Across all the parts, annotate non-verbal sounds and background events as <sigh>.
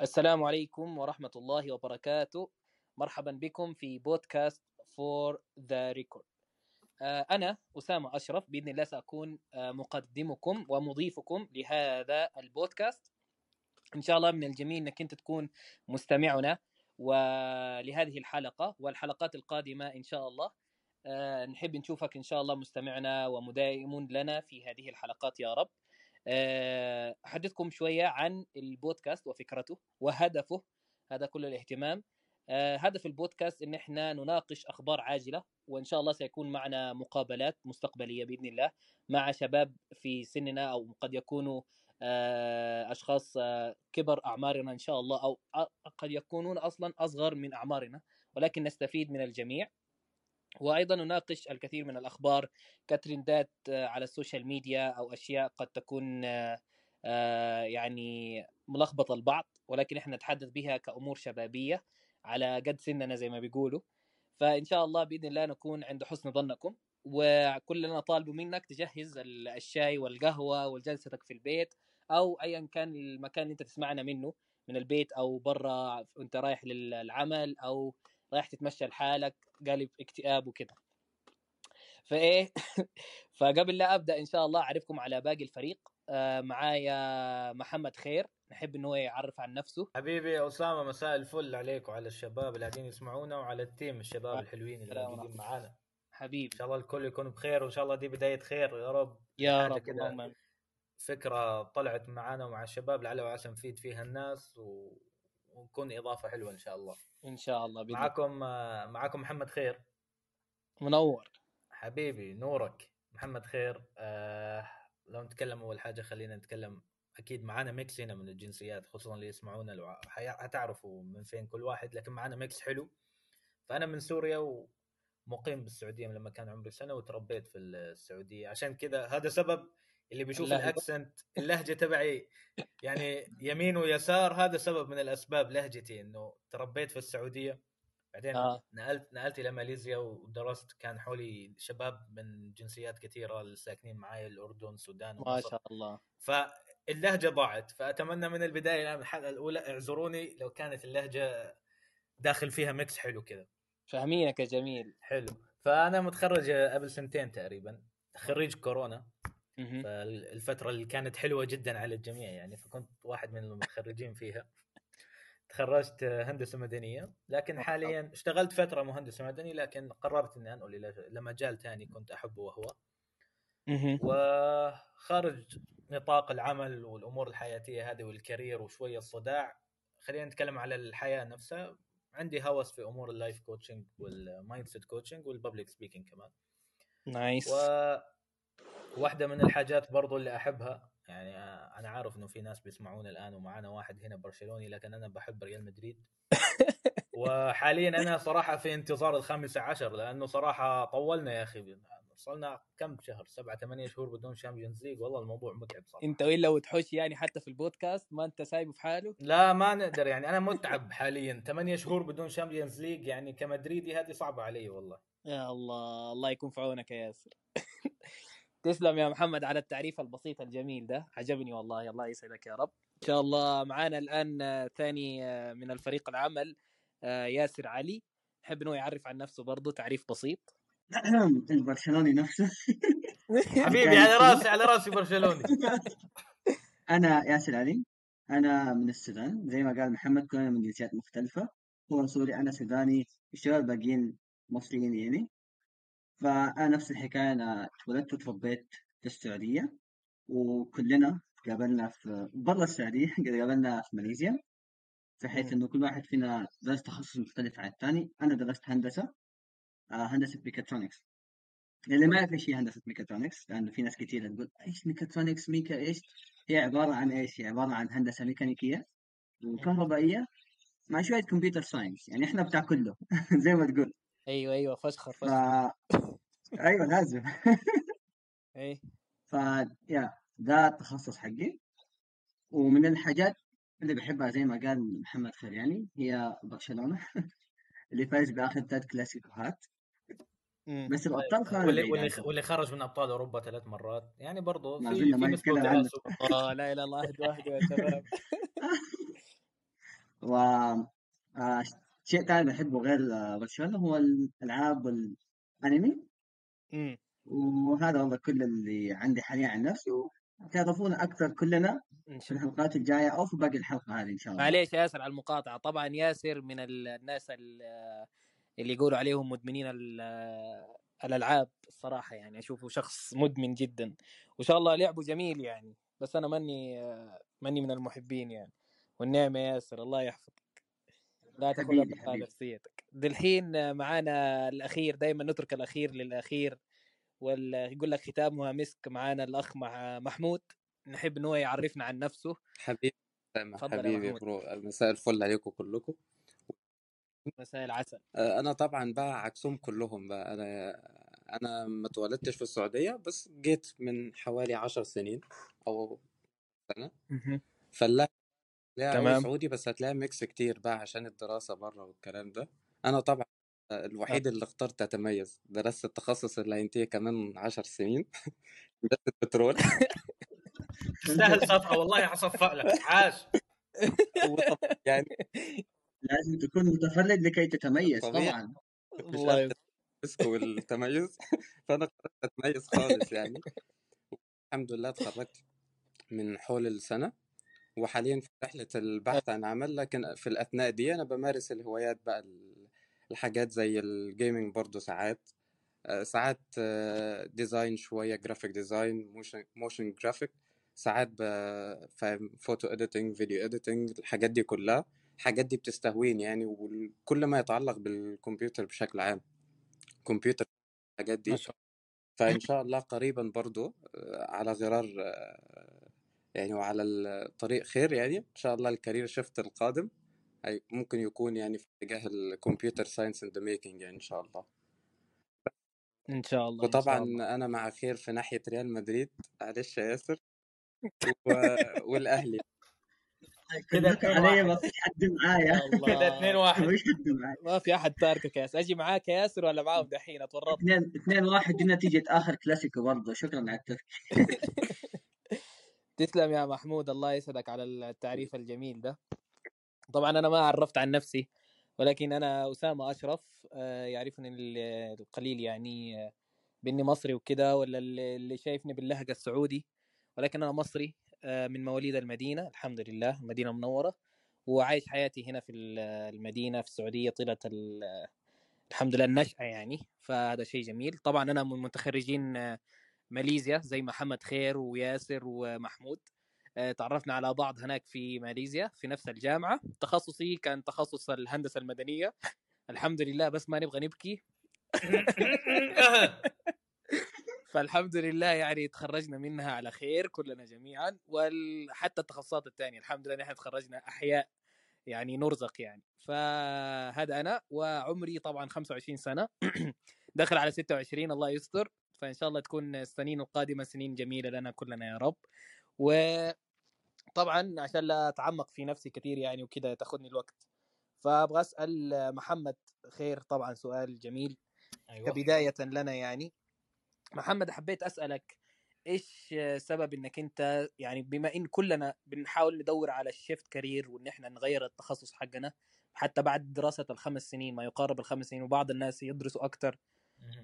السلام عليكم ورحمة الله وبركاته. مرحبا بكم في بودكاست For The Record أنا أسامة أشرف بإذن الله سأكون آه، مقدمكم ومضيفكم لهذا البودكاست. إن شاء الله من الجميل أنك أنت تكون مستمعنا ولهذه الحلقة والحلقات القادمة إن شاء الله. آه، نحب نشوفك إن شاء الله مستمعنا ومدائم لنا في هذه الحلقات يا رب. أحدثكم شوية عن البودكاست وفكرته وهدفه هذا كل الاهتمام آه، هدف البودكاست إن إحنا نناقش أخبار عاجلة وإن شاء الله سيكون معنا مقابلات مستقبلية بإذن الله مع شباب في سننا أو قد يكونوا آه، أشخاص كبر أعمارنا إن شاء الله أو قد يكونون أصلا أصغر من أعمارنا ولكن نستفيد من الجميع. وأيضا نناقش الكثير من الأخبار كترندات آه، على ال social media أو أشياء قد تكون آه، آه، يعني ملخبطة البعض ولكن إحنا نتحدث بها كأمور شبابية على قد سننا زي ما بيقولوا. فإن شاء الله بإذن الله نكون عند حسن ظنكم وكل ما نطلب منك تجهز الشاي والقهوة وجلستك في البيت أو ايا كان المكان اللي أنت تسمعنا منه من البيت أو برا وانت رايح للعمل أو رايح تتمشى لحالك قالب اكتئاب وكده. فإيه؟ <laughs> فقبل لا أبدأ إن شاء الله أعرفكم على باقي الفريق. آه معايا محمد خير نحب إنه يعرف عن نفسه. حبيبي أسامة مساء الفل عليك وعلى الشباب اللي قاعدين يسمعونا وعلى التيم الشباب الحلوين اللي موجودين معانا. حبيبي. إن شاء الله الكل يكون بخير وإن شاء الله دي بداية خير يا رب. يا رب كده فكرة طلعت معانا ومع الشباب لعل وعسى نفيد فيها الناس و... ونكون إضافة حلوة إن شاء الله. إن شاء الله بإذن. معكم معكم محمد خير. منور. حبيبي نورك. محمد خير آه لو نتكلم أول حاجة خلينا نتكلم. أكيد معانا mix هنا من الجنسيات خصوصا اللي يسمعونا. لو حتعرفوا من فين كل واحد لكن معانا mix حلو. فأنا من سوريا ومقيم بالسعودية من لما كان عمري سنة وتربيت في السعودية. عشان كذا هذا سبب اللي بيشوف ال accent اللهجة تبعي. يعني يمين ويسار هذا سبب من الأسباب لهجتي إنه تربيت في السعودية. بعدين آه. نقلت نقلت إلى ماليزيا ودرست كان حولي شباب من جنسيات كثيرة الساكنين معي الأردن السودان. ما شاء الله. فاللهجة ضاعت. فأتمنى من البداية الآن الحلقة الأولى اعذروني لو كانت اللهجة داخل فيها ميكس حلو كذا. فاهمينك يا جميل. حلو. فأنا متخرج قبل سنتين تقريبا خريج كورونا. فالفترة اللي كانت حلوة جدا على الجميع يعني فكنت واحد من المتخرجين فيها. تخرجت هندسة مدنية لكن حاليا اشتغلت فترة مهندس مدني لكن قررت إني أنقل إلى لمجال ثاني كنت أحبه وهو. وخارج نطاق العمل والأمور الحياتية هذه وال career وشوية الصداع خلينا نتكلم على الحياة نفسها. عندي هوس في أمور ال life coaching وال mindset coaching وال public speaking كمان. nice و واحدة من الحاجات برضو اللي أحبها يعني أنا عارف إنه في ناس بيسمعونا الآن ومعنا واحد هنا برشلوني لكن أنا بحب ريال مدريد. <laughs> وحاليا أنا صراحة في انتظار الخامسة عشر لأنه صراحة طولنا يا أخي. وصلنا كم شهر؟ سبعة ثمانية شهور بدون Champions League والله الموضوع متعب صراحة. أنت الا وتحوش يعني حتى في البودكاست ما أنت سايبه في حاله؟ لا ما نقدر يعني. أنا متعب حاليا. ثمانية شهور بدون Champions League يعني كمدريدي هذه صعبة علي والله. يا الله الله يكون في عونك يا ياسر. <laughs> تسلم يا محمد على التعريف البسيط الجميل ده. عجبني والله. الله يسعدك يا رب. إن شاء الله معانا الآن ثاني آه، من الفريق العمل آه، ياسر علي. نحب إنه يعرف عن نفسه برضه تعريف بسيط. <clears throat> البرشلوني نفسه. <laughs> حبيبي على راسي على راسي برشلوني. <laughs> أنا ياسر علي. أنا من السودان. زي ما قال محمد كلنا من جنسيات مختلفة. هو سوري أنا سوداني. الشباب باقيين مصريين يعني. فأنا نفس الحكاية أنا اتولدت وتربيت في السعودية وكلنا قابلنا في برا السعودية <laughs> قابلنا في ماليزيا بحيث إنه كل واحد فينا درس تخصص مختلف عن الثاني. أنا درست هندسة آه هندسة ميكاترونكس. اللي ما يعرف إيش هي هندسة ميكاترونكس لأنه في ناس كثيرة تقول إيش mechatronics؟ mecha إيش؟ هي عبارة عن إيش؟ هي عبارة عن هندسة ميكانيكية وكهربائية مع شوية computer science يعني إحنا بتاع كله <laughs> زي ما تقول. أيوه أيوه فشخر ف... أيوه لازم. إيه. ف يا ده التخصص حقي. ومن الحاجات اللي بحبها زي ما قال محمد خير يعني هي برشلونة <laughs> اللي فاز بآخر ثلاث كلاسيكوهات بس الأبطال خرج واللي, واللي, واللي خرج من أبطال أوروبا ثلاث مرات. يعني برضه في في عنه. آه لا إله إلا الله اهدوا اهدوا يا شباب <laughs> و آه، شيء ثاني بحبه غير آه، برشلونة هو الألعاب والأنمي مم. وهذا والله كل اللي عندي حاليا عن نفسي تعرفونا أكثر كلنا في شاء الله. الحلقات الجاية أو في باقي الحلقة هذه إن شاء الله. معليش ياسر على المقاطعة. طبعا ياسر من ال- الناس ال- اللي يقولوا عليهم مدمنين ال- الألعاب الصراحة يعني. أشوفه شخص مدمن جدا. وإن شاء الله لعبه جميل يعني. بس أنا ماني ماني من المحبين يعني. والنعمة يا ياسر الله يحفظك. لا تاخذها حبيبي نفسيتك. دلحين معانا الأخير دائما نترك الأخير للأخير ويقول لك ختامها مسك معانا الأخ مع محمود. نحب إن هو يعرفنا عن نفسه. حبيبي حبيبي برو. مساء الفل عليكم كلكم. مساء العسل. آه، أنا طبعا بقى عكسهم كلهم بقى. أنا أنا ما اتولدتش في السعودية بس جيت من حوالي عشر سنين أو سنة. فاللهجه قوي تمام. سعودي بس هتلاقيها mix كتير بقى عشان الدراسة بره والكلام ده. أنا طبعا آه. الوحيد اللي اخترت أتميز درست التخصص اللي هينتهي كمان عشر سنين. <laughs> هندسه بترول تستاهل <laughs> صفقه والله حصفق لك عاش. <laughs> وطب- يعني لازم تكون متفرد لكي تتميز طبيعي. طبعا. كنتش الله قد يس- ال risk والتميز. فأنا قررت أتميز خالص يعني. الحمد لله اتخرجت من حول السنة. وحاليا في رحلة البحث عن عمل لكن في الأثناء دي أنا بمارس الهوايات بقى ال- الحاجات زي ال gaming برضو ساعات آه، ساعات آه، design شوية graphic design motion motion graphic ساعات فاهم photo editing video editing الحاجات دي كلها. الحاجات دي بتستهويني يعني وكل ما يتعلق بالكمبيوتر بشكل عام. كمبيوتر الحاجات دي. فإن شاء الله قريبا برضو آه، على غرار آه، يعني وعلى الطريق خير يعني. إن شاء الله ال career shift القادم. ممكن يكون يعني في اتجاه ال computer science and making يعني إن شاء الله. إن شاء الله إن شاء وطبعا الله. أنا مع خير في ناحية ريال مدريد. معلش يا ياسر. و... <laughs> والأهلي. كده 2 علي 1 ما فيش حد معايا. كده 2 الله 1 ما فيش حد معايا. ما في أحد تاركك يا ياسر. أجي معاك يا ياسر ولا معاهم دحين؟ أتورط اثنين اثنين واحد دي نتيجة آخر كلاسيكو برضه. شكرا على الترك <laughs> تسلم يا محمود الله يسعدك على التعريف الجميل ده. طبعا أنا ما عرفت عن نفسي ولكن أنا أسامة أشرف آه، يعرفني ال- القليل يعني آه، بإني مصري وكده ولا اللي شايفني باللهجة السعودي ولكن أنا مصري آه، من مواليد المدينة الحمد لله مدينة منورة وعايش حياتي هنا في ال- المدينة في السعودية طيلة ال- الحمد لله النشأة يعني فهذا شيء جميل. طبعا أنا من متخرجين ماليزيا زي محمد خير وياسر ومحمود. آه، تعرفنا على بعض هناك في ماليزيا في نفس الجامعة. تخصصي كان تخصص الهندسة المدنية. الحمد لله بس ما نبغى نبكي. <laughs> فالحمد لله يعني تخرجنا منها على خير كلنا جميعا. وحتى التخصصات الثانية الحمد لله نحن تخرجنا أحياء يعني نرزق يعني. فهذا أنا وعمري طبعا 25 سنة. <clears throat> دخل على 26 الله يستر. فإن شاء الله تكون السنين القادمة سنين جميلة لنا كلنا يا رب. وطبعا عشان لا أتعمق في نفسي كثير يعني وكذا تاخذني الوقت. فأبغى أسأل محمد خير طبعا سؤال جميل أيوه. كبداية لنا يعني. محمد حبيت أسألك إيش سبب إنك أنت يعني بما إن كلنا بنحاول ندور على ال shift career وإن إحنا نغير التخصص حقنا حتى بعد دراسة الخمس سنين ما يقارب الخمس سنين وبعض الناس يدرسوا أكثر.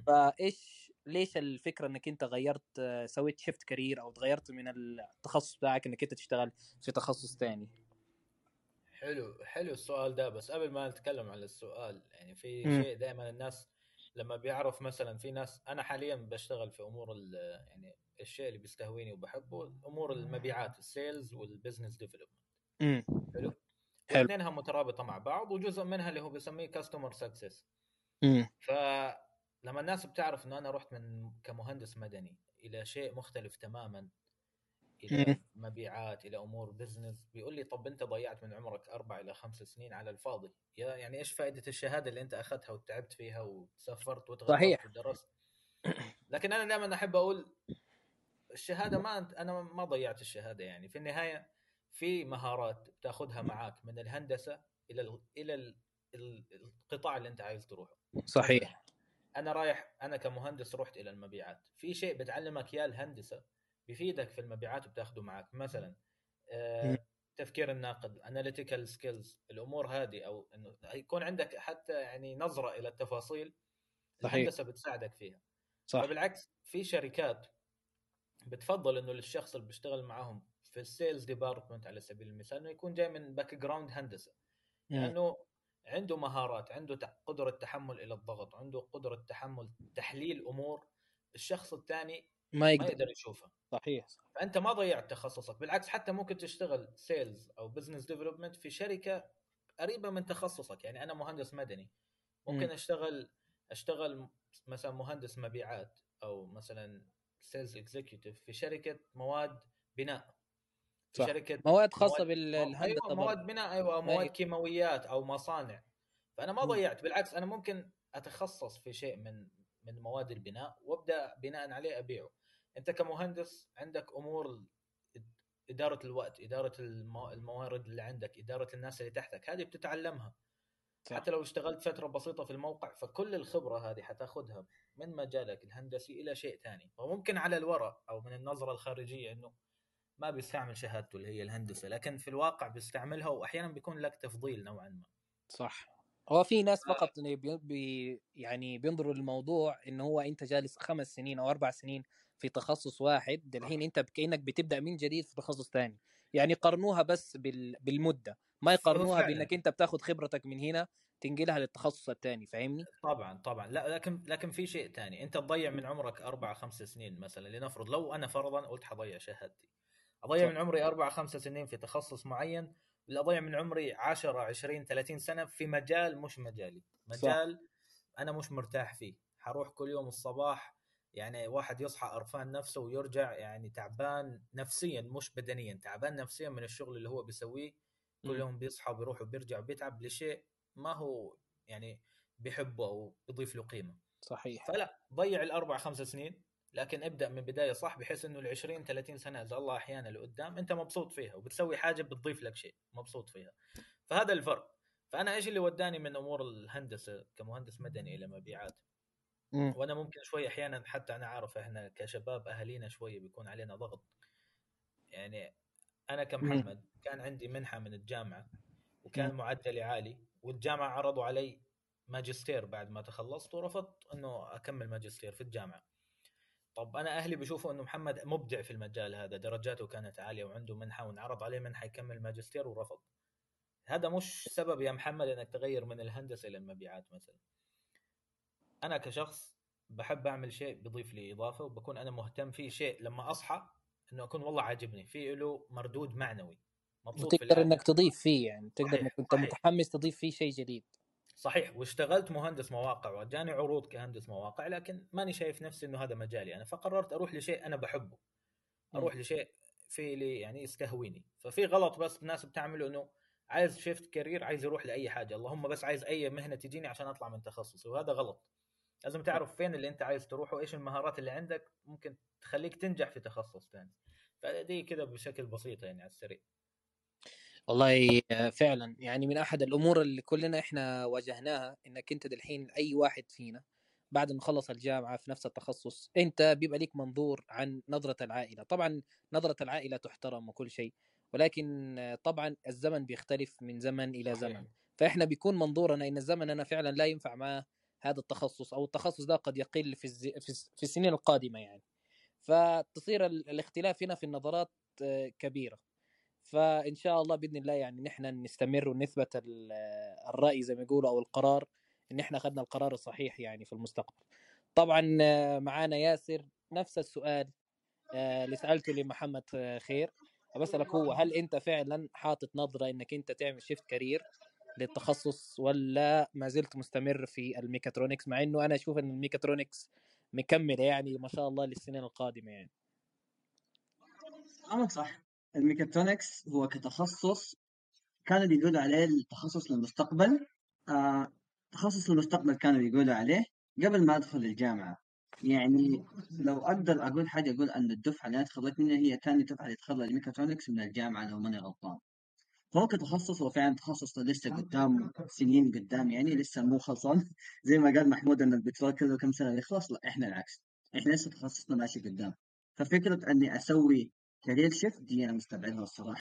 فإيش ليش الفكرة إنك أنت غيرت سويت shift career أو تغيرت من التخصص بتاعك إنك أنت تشتغل في تخصص ثاني حلو حلو السؤال ده. بس قبل ما نتكلم على السؤال يعني في مم. شيء دائما الناس لما بيعرف مثلا في ناس أنا حاليا بشتغل في أمور يعني الشيء اللي بيستهويني وبحبه أمور المبيعات ال sales وال business development حلو؟ حلو. واثنينها مترابطة مع بعض وجزء منها اللي هو بيسميه customer success امم فلما الناس بتعرف إنه أنا رحت من كمهندس مدني إلى شيء مختلف تماما إلى مم. مبيعات إلى أمور بزنس بيقول لي طب أنت ضيعت من عمرك أربع إلى خمس سنين على الفاضي. يا يعني إيش فائدة الشهادة اللي أنت أخذتها وتعبت فيها وسافرت صحيح. ودرست؟ لكن أنا دائما أحب أقول الشهادة ما أنت أنا ما ضيعت الشهادة يعني. في النهاية في مهارات بتأخذها معاك من الهندسة إلى ال إلى ال ال- القطاع اللي أنت عايز تروحه. صحيح. أنا رايح أنا كمهندس رحت إلى المبيعات في شيء بتعلمك اياه الهندسة بيفيدك في المبيعات وبتاخده معك مثلا مم. آه التفكير الناقد analytical skills الأمور هذه أو إنه يكون عندك حتى يعني نظرة إلى التفاصيل صحيح. الهندسة بتساعدك فيها صح فبالعكس في شركات بتفضل إنه الشخص اللي بيشتغل معاهم في ال sales department على سبيل المثال إنه يكون جاي من background هندسه. لأنه عنده مهارات عنده قدرة تحمل إلى الضغط عنده قدرة تحمل تحليل أمور الشخص الثاني ما ما يقدر. يقدر يشوفها. صحيح. فأنت ما ضيعت تخصصك بالعكس حتى ممكن تشتغل sales أو business development في شركة قريبة من تخصصك. يعني أنا مهندس مدني ممكن مم. أشتغل أشتغل مثلا مهندس مبيعات أو مثلا sales executive في شركة مواد بناء. صح. شركة مواد خاصة بالهندسه أيوه مواد بناء أيوه أو مواد أيوة. كيماويات أو مصانع فأنا ما. ضيعت بالعكس أنا ممكن أتخصص في شيء من من مواد البناء وأبدأ بناء عليه أبيعه أنت كمهندس عندك أمور إدارة الوقت إدارة المو- الموارد اللي عندك إدارة الناس اللي تحتك هذه بتتعلمها صح. حتى لو اشتغلت فترة بسيطة في الموقع فكل الخبرة هذه حتاخذها من مجالك الهندسي إلى شيء ثاني وممكن على الورق أو من النظرة الخارجية إنه ما بيستعمل شهادته اللي هي الهندسة لكن في الواقع بيستعملها واحيانا بيكون لك تفضيل نوعا ما. صح. هو في ناس فقط بي يعني بينظروا للموضوع إنه هو أنت جالس خمس سنين أو أربع سنين في تخصص واحد الحين أنت كانك بتبدأ من جديد في تخصص ثاني يعني قارنوها بس بال بالمدة ما يقارنوها. بأنك أنت بتاخذ خبرتك من هنا تنقلها للتخصص الثاني فاهمني؟ طبعا طبعا. لا لكن لكن في شيء ثاني أنت تضيع من عمرك أربع خمس سنين مثلا لنفرض لو أنا فرضا قلت حضيع شهادتي. أضيع صح. من عمري أربع خمس سنين في تخصص معين ولا أضيع من عمري 10 20 30 سنة في مجال مش مجالي. مجال أنا مش مرتاح فيه. حروح كل يوم الصباح يعني واحد يصحى قرفان نفسه ويرجع يعني تعبان نفسيا مش بدنيا تعبان نفسيا من الشغل اللي هو بيسويه. كل. يوم بيصحى وبيروح وبيرجع وبيتعب لشيء ما هو يعني بيحبه أو بيضيف له قيمة. صحيح. فلا ضيع الأربع خمس سنين لكن ابدأ من بداية صح بحيث إنه ال 20 30 سنة إذا الله أحيانا لقدام أنت مبسوط فيها وبتسوي حاجة بتضيف لك شيء مبسوط فيها. فهذا الفرق. فأنا إيش اللي وداني من أمور الهندسة كمهندس مدني إلى مبيعات. وأنا ممكن شوي أحيانا حتى أنا عارف إحنا كشباب أهالينا شوي بيكون علينا ضغط. يعني أنا كمحمد كان عندي منحة من الجامعة وكان. معدلي عالي والجامعة عرضوا علي ماجستير بعد ما تخلصت ورفضت إنه أكمل ماجستير في الجامعة. طب أنا أهلي بيشوفوا إنه محمد مبدع في المجال هذا درجاته كانت عالية وعنده منحة وانعرض عليه منحة يكمل ماجستير ورفض هذا مش سبب يا محمد إنك تغير من الهندسة إلى المبيعات مثلا أنا كشخص بحب أعمل شيء بيضيف لي إضافة وبكون أنا مهتم فيه شيء لما أصحى إنه أكون والله عاجبني في له مردود معنوي مبسوط القعدة. إنك تضيف فيه يعني تقدر إنك أنت. متحمس تضيف فيه شيء جديد صحيح واشتغلت مهندس مواقع وجاني عروض كهندس مواقع لكن ماني شايف نفسي إنه هذا مجالي أنا فقررت أروح لشيء أنا بحبه. أروح لشيء في لي يعني يستهويني. ففي غلط بس الناس بتعمله إنه عايز شيفت كارير عايز يروح لأي حاجة. اللهم بس عايز أي مهنة تجيني عشان أطلع من تخصصي وهذا غلط. لازم تعرف فين اللي أنت عايز تروح وإيش المهارات اللي عندك ممكن تخليك تنجح في تخصص ثاني فدي كده بشكل بسيط يعني على السريع. والله فعلا. يعني من أحد الأمور اللي كلنا إحنا واجهناها إنك أنت دالحين أي واحد فينا بعد ما خلص الجامعة في نفس التخصص أنت بيبقى ليك منظور عن نظرة العائلة. طبعا نظرة العائلة تحترم وكل شيء ولكن طبعا الزمن بيختلف من زمن إلى. زمن. فإحنا بيكون منظورنا إن الزمن أنا فعلا لا ينفع معاه هذا التخصص أو التخصص ده قد يقل في الز... في الس- في السنين القادمة يعني. فتصير ال- الاختلاف هنا في النظرات آه، كبيرة. فإن شاء الله بإذن الله يعني نحن نستمر ونثبت ال- الرأي زي ما يقولوا أو القرار إن إحنا أخذنا القرار الصحيح يعني في المستقبل. طبعا معانا ياسر نفس السؤال آه، اللي سألته لمحمد آه، خير. بسالك هو هل أنت فعلا حاطط نظرة إنك أنت تعمل shift career للتخصص ولا ما زلت مستمر في الميكاترونكس؟ مع إنه أنا أشوف إن الميكاترونكس مكملة يعني ما شاء الله للسنين القادمة يعني. كلامك صح. الميكاترونكس هو كتخصص كانوا بيقولوا عليه التخصص للمستقبل. آه تخصص للمستقبل كانوا بيقولوا عليه قبل ما أدخل الجامعة. يعني لو أقدر أقول حاجة أقول أن الدفعة اللي أنا تخرجت منها هي ثاني دفعة اللي تخرج الميكاترونكس من الجامعة لو ماني غلطان. فهو كتخصص هو فعلا تخصص لسه قدام سنين قدام يعني لسه مو خلصان. <laughs> زي ما قال محمود إن البترول كله كم سنة؟ يخلص لا إحنا العكس. إحنا لسه تخصصنا ماشي قدام. ففكرة إني أسوي career shift دي أنا مستبعدها الصراحة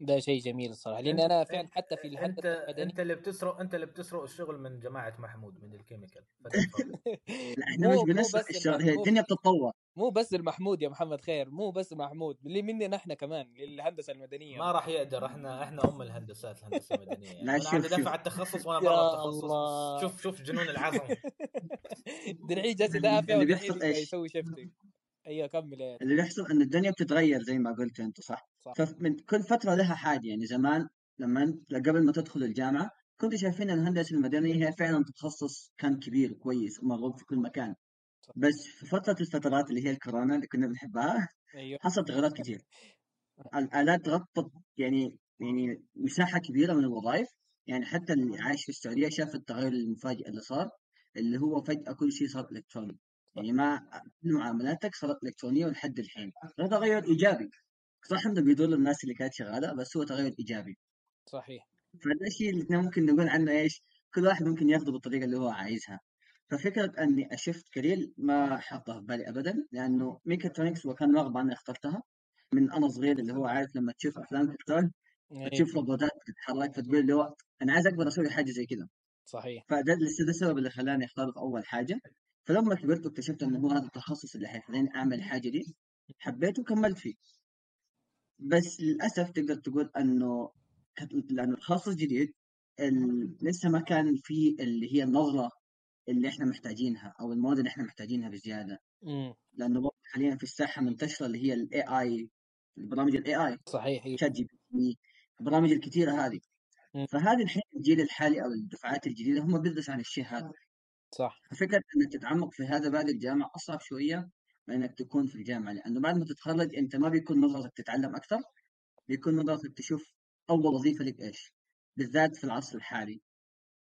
ده شيء جميل الصراحة لأن أنا فعلا حتى في أنت الهندسه المدنيه أنت اللي بتسرق أنت اللي بتسرق الشغل من جماعة محمود من ال chemical. <laughs> لا إحنا مش بنسرق الشغل هي الدنيا بتتطور مو بس المحمود يا محمد خير مو بس محمود اللي مننا إحنا كمان للهندسة المدنية ما راح يقدر إحنا إحنا أم الهندسات الهندسة المدنية <laughs> يعني. أنا عندي. دفع التخصص وأنا برا التخصص. شوف شوف جنون العظمة دلعي جالس يدافع اللي بيحصل؟ يسوي أيوه كمل يا اللي بيحصل إن الدنيا بتتغير زي ما قلت أنت صح؟ صح. فمن كل فترة لها حاجة يعني زمان لما قبل ما تدخل الجامعة كنت شايفين إن الهندسة المدنية هي فعلا تخصص كان كبير كويس ومرغوب في كل مكان. صح. بس في فترة الفترات اللي هي الكورونا اللي كنا بنحبها أيوه. حصلت تغيرات كثير <laughs> الآلات غطت يعني يعني مساحة كبيرة من الوظائف. يعني حتى اللي عايش في السعودية شاف التغير المفاجئ اللي صار اللي هو فجأة كل شيء صار إلكتروني. يعني ما معاملاتك؟ صارت إلكترونية ولحد الحين. هذا تغير إيجابي. صح إنه بيضر الناس اللي كانت شغالة بس هو تغير إيجابي. صحيح. فده الشيء اللي ممكن نقول عنه إيش؟ كل واحد ممكن ياخذه بالطريقة اللي هو عايزها. ففكرة إني أ shift career ما حاطها في بالي ابدا لأنه ميكاترونكس هو كان رغبه أنا اخترتها من أنا صغير اللي هو عارف لما تشوف أفلام كرتون أيوة. تشوف روبوتات تتحرك فتقول اللي هو أنا عايز أقدر أسوي حاجة زي كذا. صحيح. فده لسه ده السبب اللي خلاني أختار أول حاجة. فلما كبرت واكتشفت انه هو هذا التخصص اللي حيخليني أعمل الحاجة دي حبيته وكملت فيه. بس للأسف تقدر تقول أنه كت- لأنه تخصص جديد ال- لسه ما كان في اللي هي النظرة اللي إحنا محتاجينها أو المواد اللي إحنا محتاجينها بزيادة. امم لأنه برضه حاليا في الساحة منتشرة اللي هي ال AI برامج ال AI صحيح أيوه ChatGPT البرامج الكثيره هذه. مم. فهذه الحين الجيل الحالي أو الدفعات الجديدة هم بيدرسوا عن الشيء هذا. صح. ففكره إنك تتعمق في هذا بعد الجامعة أصعب شوية من إنك تكون في الجامعة لأنه بعد ما تتخرج أنت ما بيكون نظرتك تتعلم أكثر بيكون نظرتك تشوف أول وظيفة لك إيش؟ بالذات في العصر الحالي.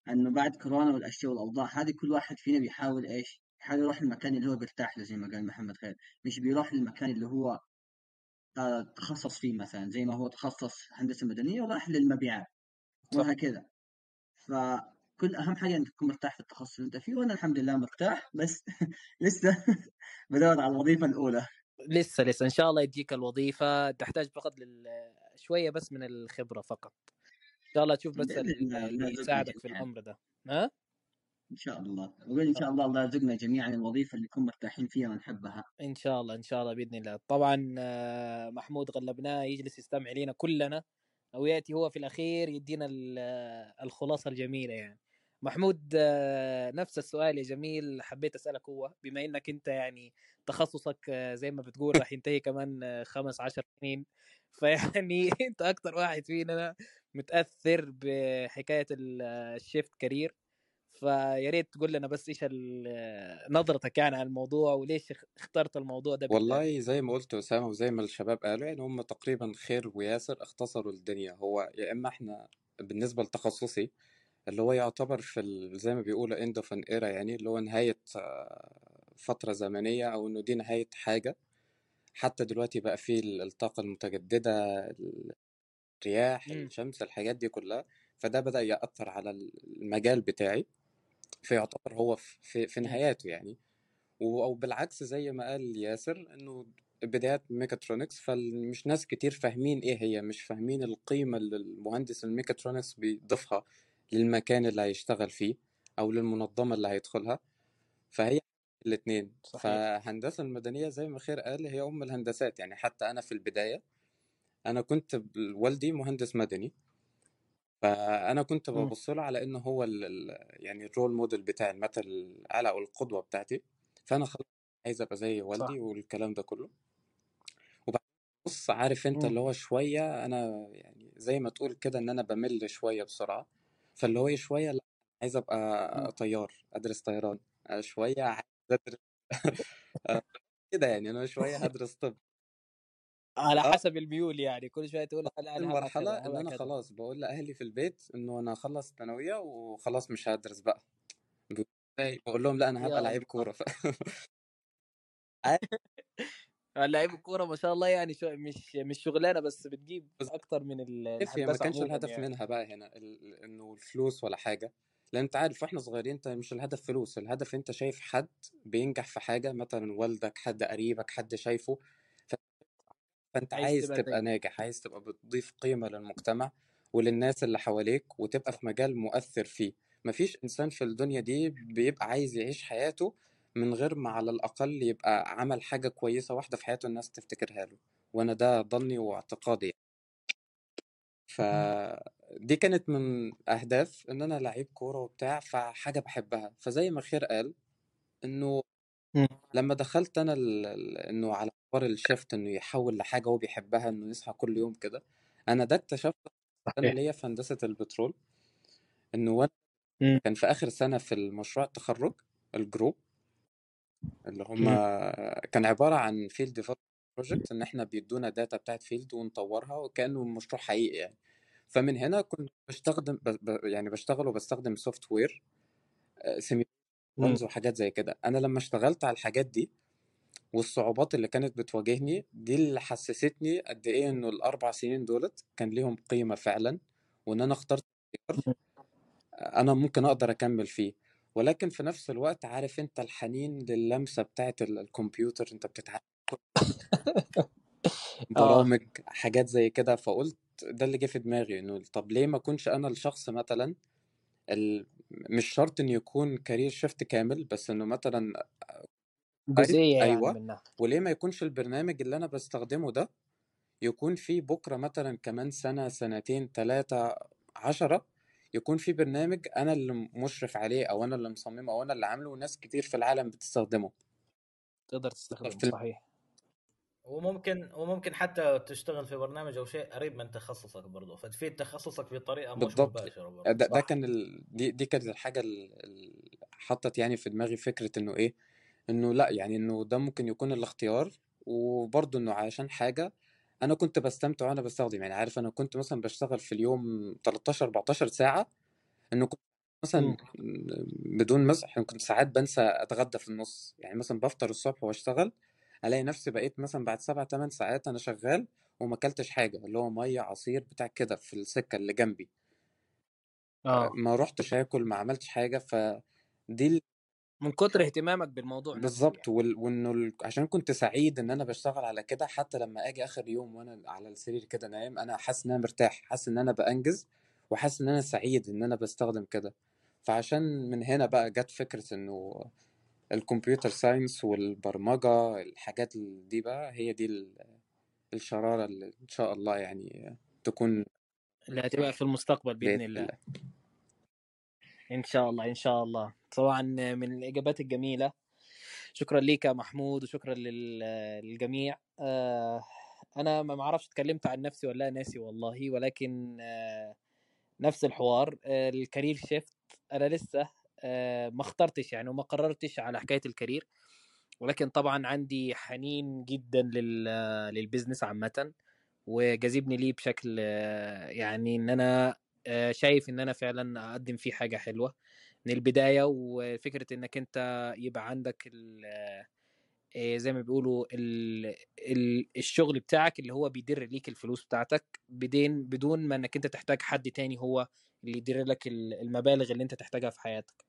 إنه بعد كورونا والأشياء والأوضاع هذه كل واحد فينا بيحاول إيش؟ يحاول يروح المكان اللي هو بيرتاح له زي ما قال محمد خير. مش بيروح للمكان اللي هو آه تخصص فيه مثلا زي ما هو تخصص هندسة مدنية وراح للمبيعات. وهكذا. فكل أهم حاجة إنك تكون مرتاح في التخصص اللي أنت فيه وأنا الحمد لله مرتاح بس <laughs> لسه بدور على الوظيفة الأولى. لسه لسه إن شاء الله يجيك الوظيفة. تحتاج فقط لل... شوية بس من الخبرة فقط. إن شاء الله تشوف بس اللي يساعدك في. الأمر ده. ها؟ إن شاء الله. أقول إن شاء الله الله يرزقنا جميعا الوظيفة اللي نكون مرتاحين فيها ونحبها. إن شاء الله إن شاء الله بإذن الله. طبعا آه، محمود غلبناه يجلس يستمع لنا كلنا أو يأتي هو في الأخير يدينا آه، الخلاصة الجميلة يعني. محمود نفس السؤال يا جميل حبيت أسألك هو بما إنك أنت يعني تخصصك زي ما بتقول راح ينتهي كمان خمس عشر سنين <laughs> فيعني أنت أكتر واحد فينا متأثر بحكاية ال- الشيفت كارير فيا ريت تقول لنا بس إيش نظرتك يعني عن الموضوع وليش اخ- اخترت الموضوع ده والله زي ما قلت أسامة وزي ما الشباب قالوا يعني هم تقريبا خير وياسر اختصروا الدنيا. هو يا إما إحنا بالنسبة لتخصصي اللي هو يعتبر في ال... زي ما بيقولوا end of an era يعني اللي هو نهاية آه، فترة زمنية أو إنه دي نهاية حاجة. حتى دلوقتي بقى ال- الطاقة المتجددة الرياح مم. الشمس الحاجات دي كلها. فده بدأ يأثر على المجال بتاعي. فيعتبر هو في, في, في مم. نهاياته يعني. أو بالعكس زي ما قال ياسر إنه بدايات ميكاترونكس. فمش ناس كتير فاهمين إيه هي مش فاهمين القيمة اللي المهندس الميكاترونكس بيضيفها. للمكان اللي هيشتغل فيه أو للمنظمة اللي هيدخلها فهي الاتنين. صحيح. فهندسة المدنية زي ما خير قال هي أم الهندسات يعني حتى أنا في البداية أنا كنت والدي مهندس مدني فأنا كنت مم. ببص له على إنه هو ال ال يعني الرول موديل بتاعي المثل الأعلى أو القدوة بتاعتي فأنا خلاص عايز أبقى زي صح. والدي والكلام ده كله. وبعدين بص عارف أنت مم. اللي هو شوية أنا يعني زي ما تقول كده إن أنا بمل شوية بسرعة. فاللي هو شوية لأ عايز مم. ابقى طيار أدرس طيران آه، شوية عايز أدرس <laughs> آه، كده يعني أنا شوية <laughs> هدرس طب. على آه. حسب الميول يعني كل شوية تقول لا أنا هبقى المرحلة كذا إن هبقى أنا كذا. خلاص بقول لأهلي في البيت إنه أنا هخلص الثانويه وخلاص مش هدرس بقى؟ بقول لهم لأ أنا هبقى يا لعيب الله كورة ف... <laughs> عادي لعيب الكورة ما شاء الله يعني شو مش مش شغلانة بس بتجيب أكتر من ال- ما كانش الهدف يعني. منها بقى هنا ال... إنه الفلوس ولا حاجة. لأن أنت عارف وإحنا صغيرين أنت مش الهدف فلوس الهدف أنت شايف حد بينجح في حاجة مثلا والدك حد قريبك حد شايفه ف... فأنت عايز عايز تبقى تبقى ناجح. عايز تبقى بتضيف قيمة للمجتمع وللناس اللي حواليك وتبقى في مجال مؤثر فيه. مفيش إنسان في الدنيا دي بيبقى عايز يعيش حياته من غير ما على الأقل يبقى عمل حاجة كويسة واحدة في حياته الناس تفتكرها له وأنا ده ظني واعتقادي فدي كانت من أهداف إن أنا لعيب كورة وبتاع فحاجة بحبها فزي ما خير قال إنه مم. لما دخلت أنا ال... إنه على حوار ال shift إنه يحول لحاجة هو بيحبها إنه يصحى كل يوم كده أنا ده اكتشفت أنا ليا في هندسة البترول إنه وأنا. كان في آخر سنة في المشروع التخرج ال group اللي هم. كان عبارة عن field project إن إحنا بيدونا data بتاعت field ونطورها وكأنه مشروع حقيقي يعني فمن هنا كنت بستخدم ب... يعني بشتغل وبستخدم software. simulations وحاجات زي كده أنا لما اشتغلت على الحاجات دي والصعوبات اللي كانت بتواجهني دي اللي حسستني قد إيه إنه الأربع سنين دولت كان ليهم قيمة فعلا وإن أنا اخترت مم. أنا ممكن أقدر أكمل فيه ولكن في نفس الوقت عارف أنت الحنين للمسة بتاعت ال- الكمبيوتر أنت بتتعلم <laughs> برامج حاجات زي كده فقلت ده اللي جه في دماغي إنه طب ليه ما أكونش أنا الشخص مثلا. مش شرط إنه يكون كارير شيفت كامل بس إنه مثلا جزئية يعني أيوه منها وليه ما يكونش البرنامج اللي أنا بستخدمه ده يكون في بكرة مثلا كمان سنة سنتين ثلاثة عشرة يكون في برنامج أنا اللي مشرف عليه أو أنا اللي مصممه أو أنا اللي عامله وناس كتير في العالم بتستخدمه. تقدر تستخدمه صحيح. وممكن وممكن حتى تشتغل في برنامج أو شيء قريب من تخصصك برضه فتفيد تخصصك بطريقة مش بالضبط. مباشرة برضه. ده, ده؟ كان ال... دي, دي كانت الحاجة اللي حطت يعني في دماغي فكرة إنه إيه إنه لأ يعني إنه ده ممكن يكون الاختيار وبرضه إنه علشان حاجة أنا كنت بستمتع وأنا بستخدم يعني عارف أنا كنت مثلا بشتغل في اليوم 13 14 ساعة إنه كنت مثلا مم. بدون مزح كنت ساعات بنسى أتغدى في النص. يعني مثلا بفطر الصبح وأشتغل ألاقي نفسي بقيت مثلا بعد سبع ثمان ساعات أنا شغال وما أكلتش حاجة اللي هو مية عصير بتاع كده في السكة اللي جنبي. آه. ما رحتش آكل ما عملتش حاجة فدي من كتر اهتمامك بالموضوع بالظبط يعني. وال- وإنه ال- عشان كنت سعيد إن أنا بشتغل على كده حتى لما آجي آخر يوم وأنا على السرير كده نايم أنا حاسس إن أنا مرتاح حاسس إن أنا بأنجز وحاسس إن أنا سعيد إن أنا بستخدم كده. فعشان من هنا بقى جت فكرة إنه الكمبيوتر ساينس والبرمجة الحاجات ال- دي بقى هي دي ال- الشرارة اللي إن شاء الله يعني تكون اللي هتبقى في المستقبل بإذن الله. الله. إن شاء الله إن شاء الله. طبعا من الإجابات الجميلة. شكرا ليك يا محمود وشكرا لل- للجميع. آه، أنا ما معرفش اتكلمت عن نفسي ولا لا، ناسي والله ولكن آه، نفس الحوار. آه، ال career shift. أنا لسه ما اخترتش يعني وما قررتش على حكاية ال career. ولكن طبعا عندي حنين جدا لل لل business عامة وجاذبني ليه بشكل يعني إن أنا شايف إن أنا فعلا أقدم فيه حاجة حلوة من البداية وفكرة إنك أنت يبقى عندك آه، زي ما بيقولوا ال- ال- الشغل بتاعك اللي هو بيدر ليك الفلوس بتاعتك بدين بدون ما إنك أنت تحتاج حد تاني هو اللي يدير لك ال- المبالغ اللي أنت تحتاجها في حياتك.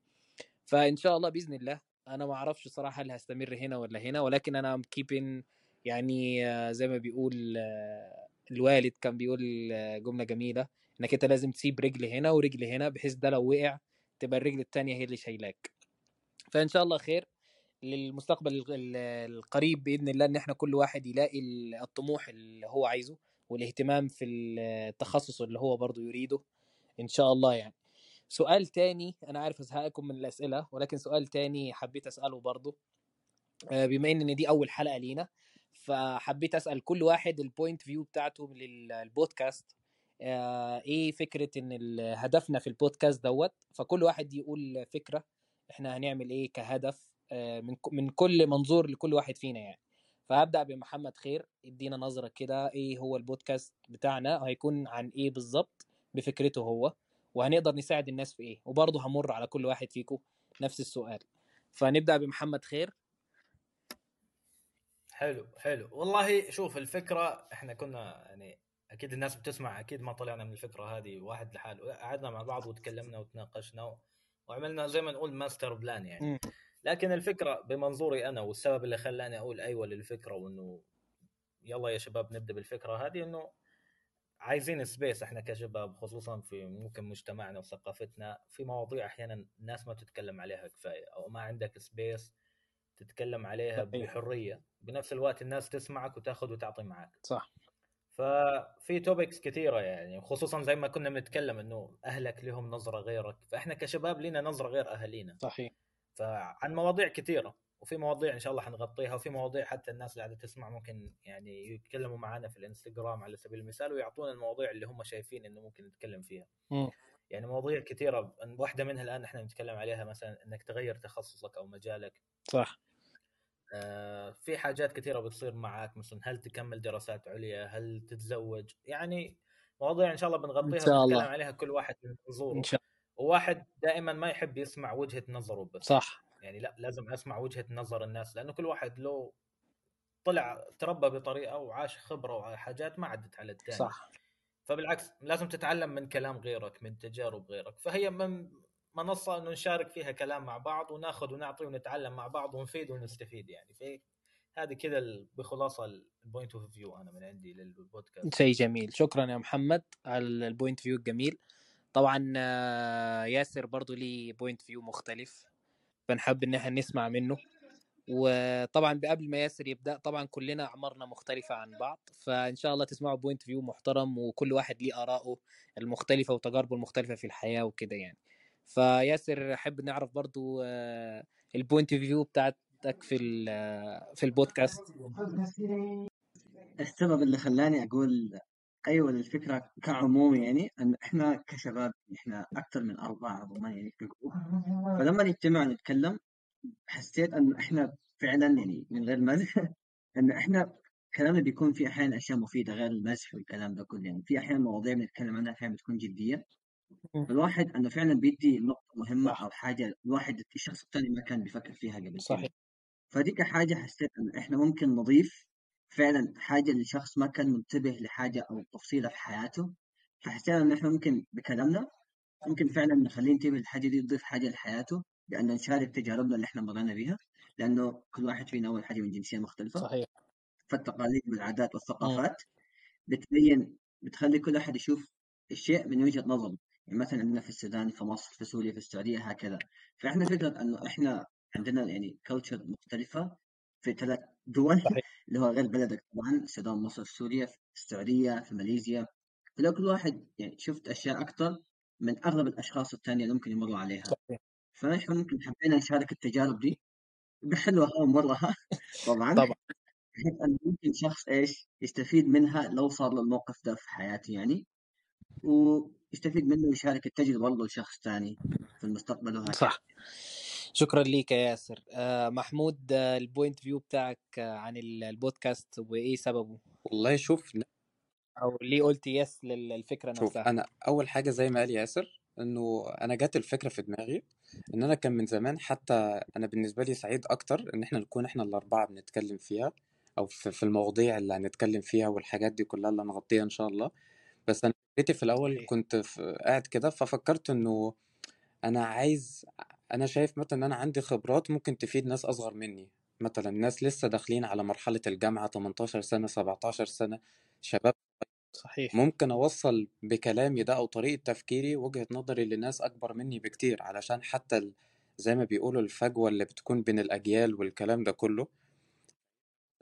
فإن شاء الله بإذن الله أنا ما أعرفش صراحة هل هستمر هنا ولا هنا ولكن أنا كيبن يعني آه، زي ما بيقول آه، الوالد كان بيقول آه، جملة جميلة إنك أنت لازم تسيب رجل هنا ورجل هنا بحيث ده لو وقع تبقى الرجل التانية هي اللي شايلاك. فإن شاء الله خير للمستقبل ال- ال- القريب بإذن الله إن إحنا كل واحد يلاقي ال- الطموح اللي هو عايزه والاهتمام في التخصص اللي هو برضه يريده إن شاء الله يعني. سؤال تاني أنا عارف أزهقكم من الأسئلة ولكن سؤال تاني حبيت أسأله برضه. آه، بما إن دي أول حلقة لينا فحبيت أسأل كل واحد ال point view بتاعته للبودكاست إيه فكرة إن هدفنا في البودكاست دوت؟ فكل واحد يقول فكرة إحنا هنعمل إيه كهدف آه، من من كل منظور لكل واحد فينا يعني. فهبدأ بمحمد خير إدينا نظرة كده إيه هو البودكاست بتاعنا هيكون عن إيه بالظبط بفكرته هو وهنقدر نساعد الناس في إيه. وبرضه همر على كل واحد فيكم نفس السؤال. فنبدأ بمحمد خير. حلو حلو. والله شوف الفكرة إحنا كنا يعني أكيد الناس بتسمع أكيد ما طلعنا من الفكرة هذه واحد لحاله قعدنا مع بعض وتكلمنا وتناقشنا وعملنا زي ما نقول master plan يعني. لكن الفكرة بمنظوري أنا والسبب اللي خلاني أقول أيوه للفكرة وإنه يلا يا شباب نبدأ بالفكرة هذه إنه عايزين space إحنا كشباب خصوصا في ممكن مجتمعنا وثقافتنا في مواضيع أحيانا الناس ما تتكلم عليها كفاية أو ما عندك space تتكلم عليها. بحرية بنفس الوقت الناس تسمعك وتاخذ وتعطي معك صح ففي topics كثيره يعني خصوصا زي ما كنا بنتكلم إنه أهلك لهم نظرة غيرك فإحنا كشباب لنا نظرة غير أهالينا. صحيح. فعن مواضيع كثيره وفي مواضيع إن شاء الله حنغطيها وفي مواضيع حتى الناس اللي قاعدة تسمع ممكن يعني يتكلموا معنا في الإنستغرام على سبيل المثال ويعطونا المواضيع اللي هم شايفين إنه ممكن نتكلم فيها. مم. يعني مواضيع كثيره واحدة منها الآن إحنا نتكلم عليها مثلا إنك تغير تخصصك أو مجالك. صح. في حاجات كثيرة بتصير معك مثلا هل تكمل دراسات عليا؟ هل تتزوج؟ يعني مواضيع إن شاء الله بنغطيها إن شاء ونتكلم الله. عليها كل واحد من منظوره إن شاء وواحد دائما ما يحب يسمع وجهة نظره بس. صح. يعني لا لازم أسمع وجهة نظر الناس لأنه كل واحد له طلع تربى بطريقة وعاش خبرة وحاجات ما عدت على الثاني صح. فبالعكس لازم تتعلم من كلام غيرك من تجارب غيرك. فهي من منصة إنه نشارك فيها كلام مع بعض وناخذ ونعطي ونتعلم مع بعض ونفيد ونستفيد يعني. في هذه كذا بخلاصة ال point of view أنا من عندي للبودكاست. شيء جميل. شكرا يا محمد. على ال point view الجميل طبعا آه، ياسر برضو لي point view مختلف. فنحب إن إحنا نسمع منه. وطبعا قبل ما ياسر يبدأ طبعا كلنا أعمارنا مختلفة عن بعض. فإن شاء الله تسمعوا point view محترم وكل واحد ليه اراءه المختلفة وتجاربه المختلفة في الحياة وكده يعني. فياسر أحب نعرف برضو آه، البوينت فيو بتاعتك في آه، في البودكاست السبب اللي خلاني أقول أيوه للفكرة كعموم يعني إن إحنا كشباب إحنا أكثر من أربعة عموما يعني في جروب فلما نجتمع نتكلم حسيت إن إحنا فعلا يعني من غير مزح <laughs> إن إحنا كلامنا بيكون فيه أحيانا أشياء مفيدة غير المزح والكلام ده كله يعني في أحيانا مواضيع بنتكلم عنها أحيانا بتكون جدية. الواحد انه فعلا بيدي نقطة مهمة صح. أو حاجة الواحد الشخص الثاني ما كان بيفكر فيها قبل كده. صحيح. فديك حاجة حسيت إن إحنا ممكن نضيف فعلا حاجة لشخص ما كان منتبه لحاجة أو تفصيلة في حياته. فحسينا إن إحنا ممكن بكلامنا ممكن فعلا نخليه ينتبه للحاجة دي نضيف حاجة لحياته بأن نشارك تجاربنا اللي إحنا مرينا بيها لأنه كل واحد فينا أول حاجة من جنسية مختلفة. صحيح. فالتقاليد والعادات والثقافات بتبين بتخلي كل واحد يشوف الشيء من وجهة نظره. يعني مثلا عندنا في السودان في مصر في سوريا في السعودية هكذا. فإحنا فكرة أنه إحنا عندنا يعني كلتشر مختلفة في ثلاث دول صحيح. اللي هو غير بلدك طبعا السودان مصر سوريا في السعودية في ماليزيا. فلو كل واحد يعني شفت أشياء أكثر من أغلب الأشخاص الثانية اللي ممكن يمروا عليها. صحيح. فنحن ممكن حبينا نشارك التجارب دي بحلوها ومرها <laughs> طبعا. طبعا. بحيث انه ممكن شخص إيش يستفيد منها لو صار له الموقف ده في حياته يعني. ويستفيد منه ويشارك التجربه برضه لشخص ثاني في المستقبل وهكذا. صح. شكرا ليك يا ياسر. آه، محمود آه، ال point view بتاعك آه، عن ال- البودكاست وإيه سببه؟ والله شوف أو ليه قلت yes لل- للفكرة شوف نفسها. أنا أول حاجة زي ما قال ياسر إنه أنا جات الفكرة في دماغي إن أنا كان من زمان حتى أنا بالنسبة لي سعيد أكتر إن إحنا نكون إحنا الأربعة بنتكلم فيها أو في في المواضيع اللي هنتكلم فيها والحاجات دي كلها اللي هنغطيها إن شاء الله. بس أنا فكرتي في الأول صحيح. كنت في قاعد كده ففكرت إنه أنا عايز أنا شايف مثلا إن أنا عندي خبرات ممكن تفيد ناس أصغر مني مثلا ناس لسه داخلين على مرحلة الجامعة 18 سنة 17 سنة شباب صحيح ممكن أوصل بكلامي ده أو طريقة تفكيري وجهة نظري لناس أكبر مني بكتير علشان حتى ال- زي ما بيقولوا الفجوة اللي بتكون بين الأجيال والكلام ده كله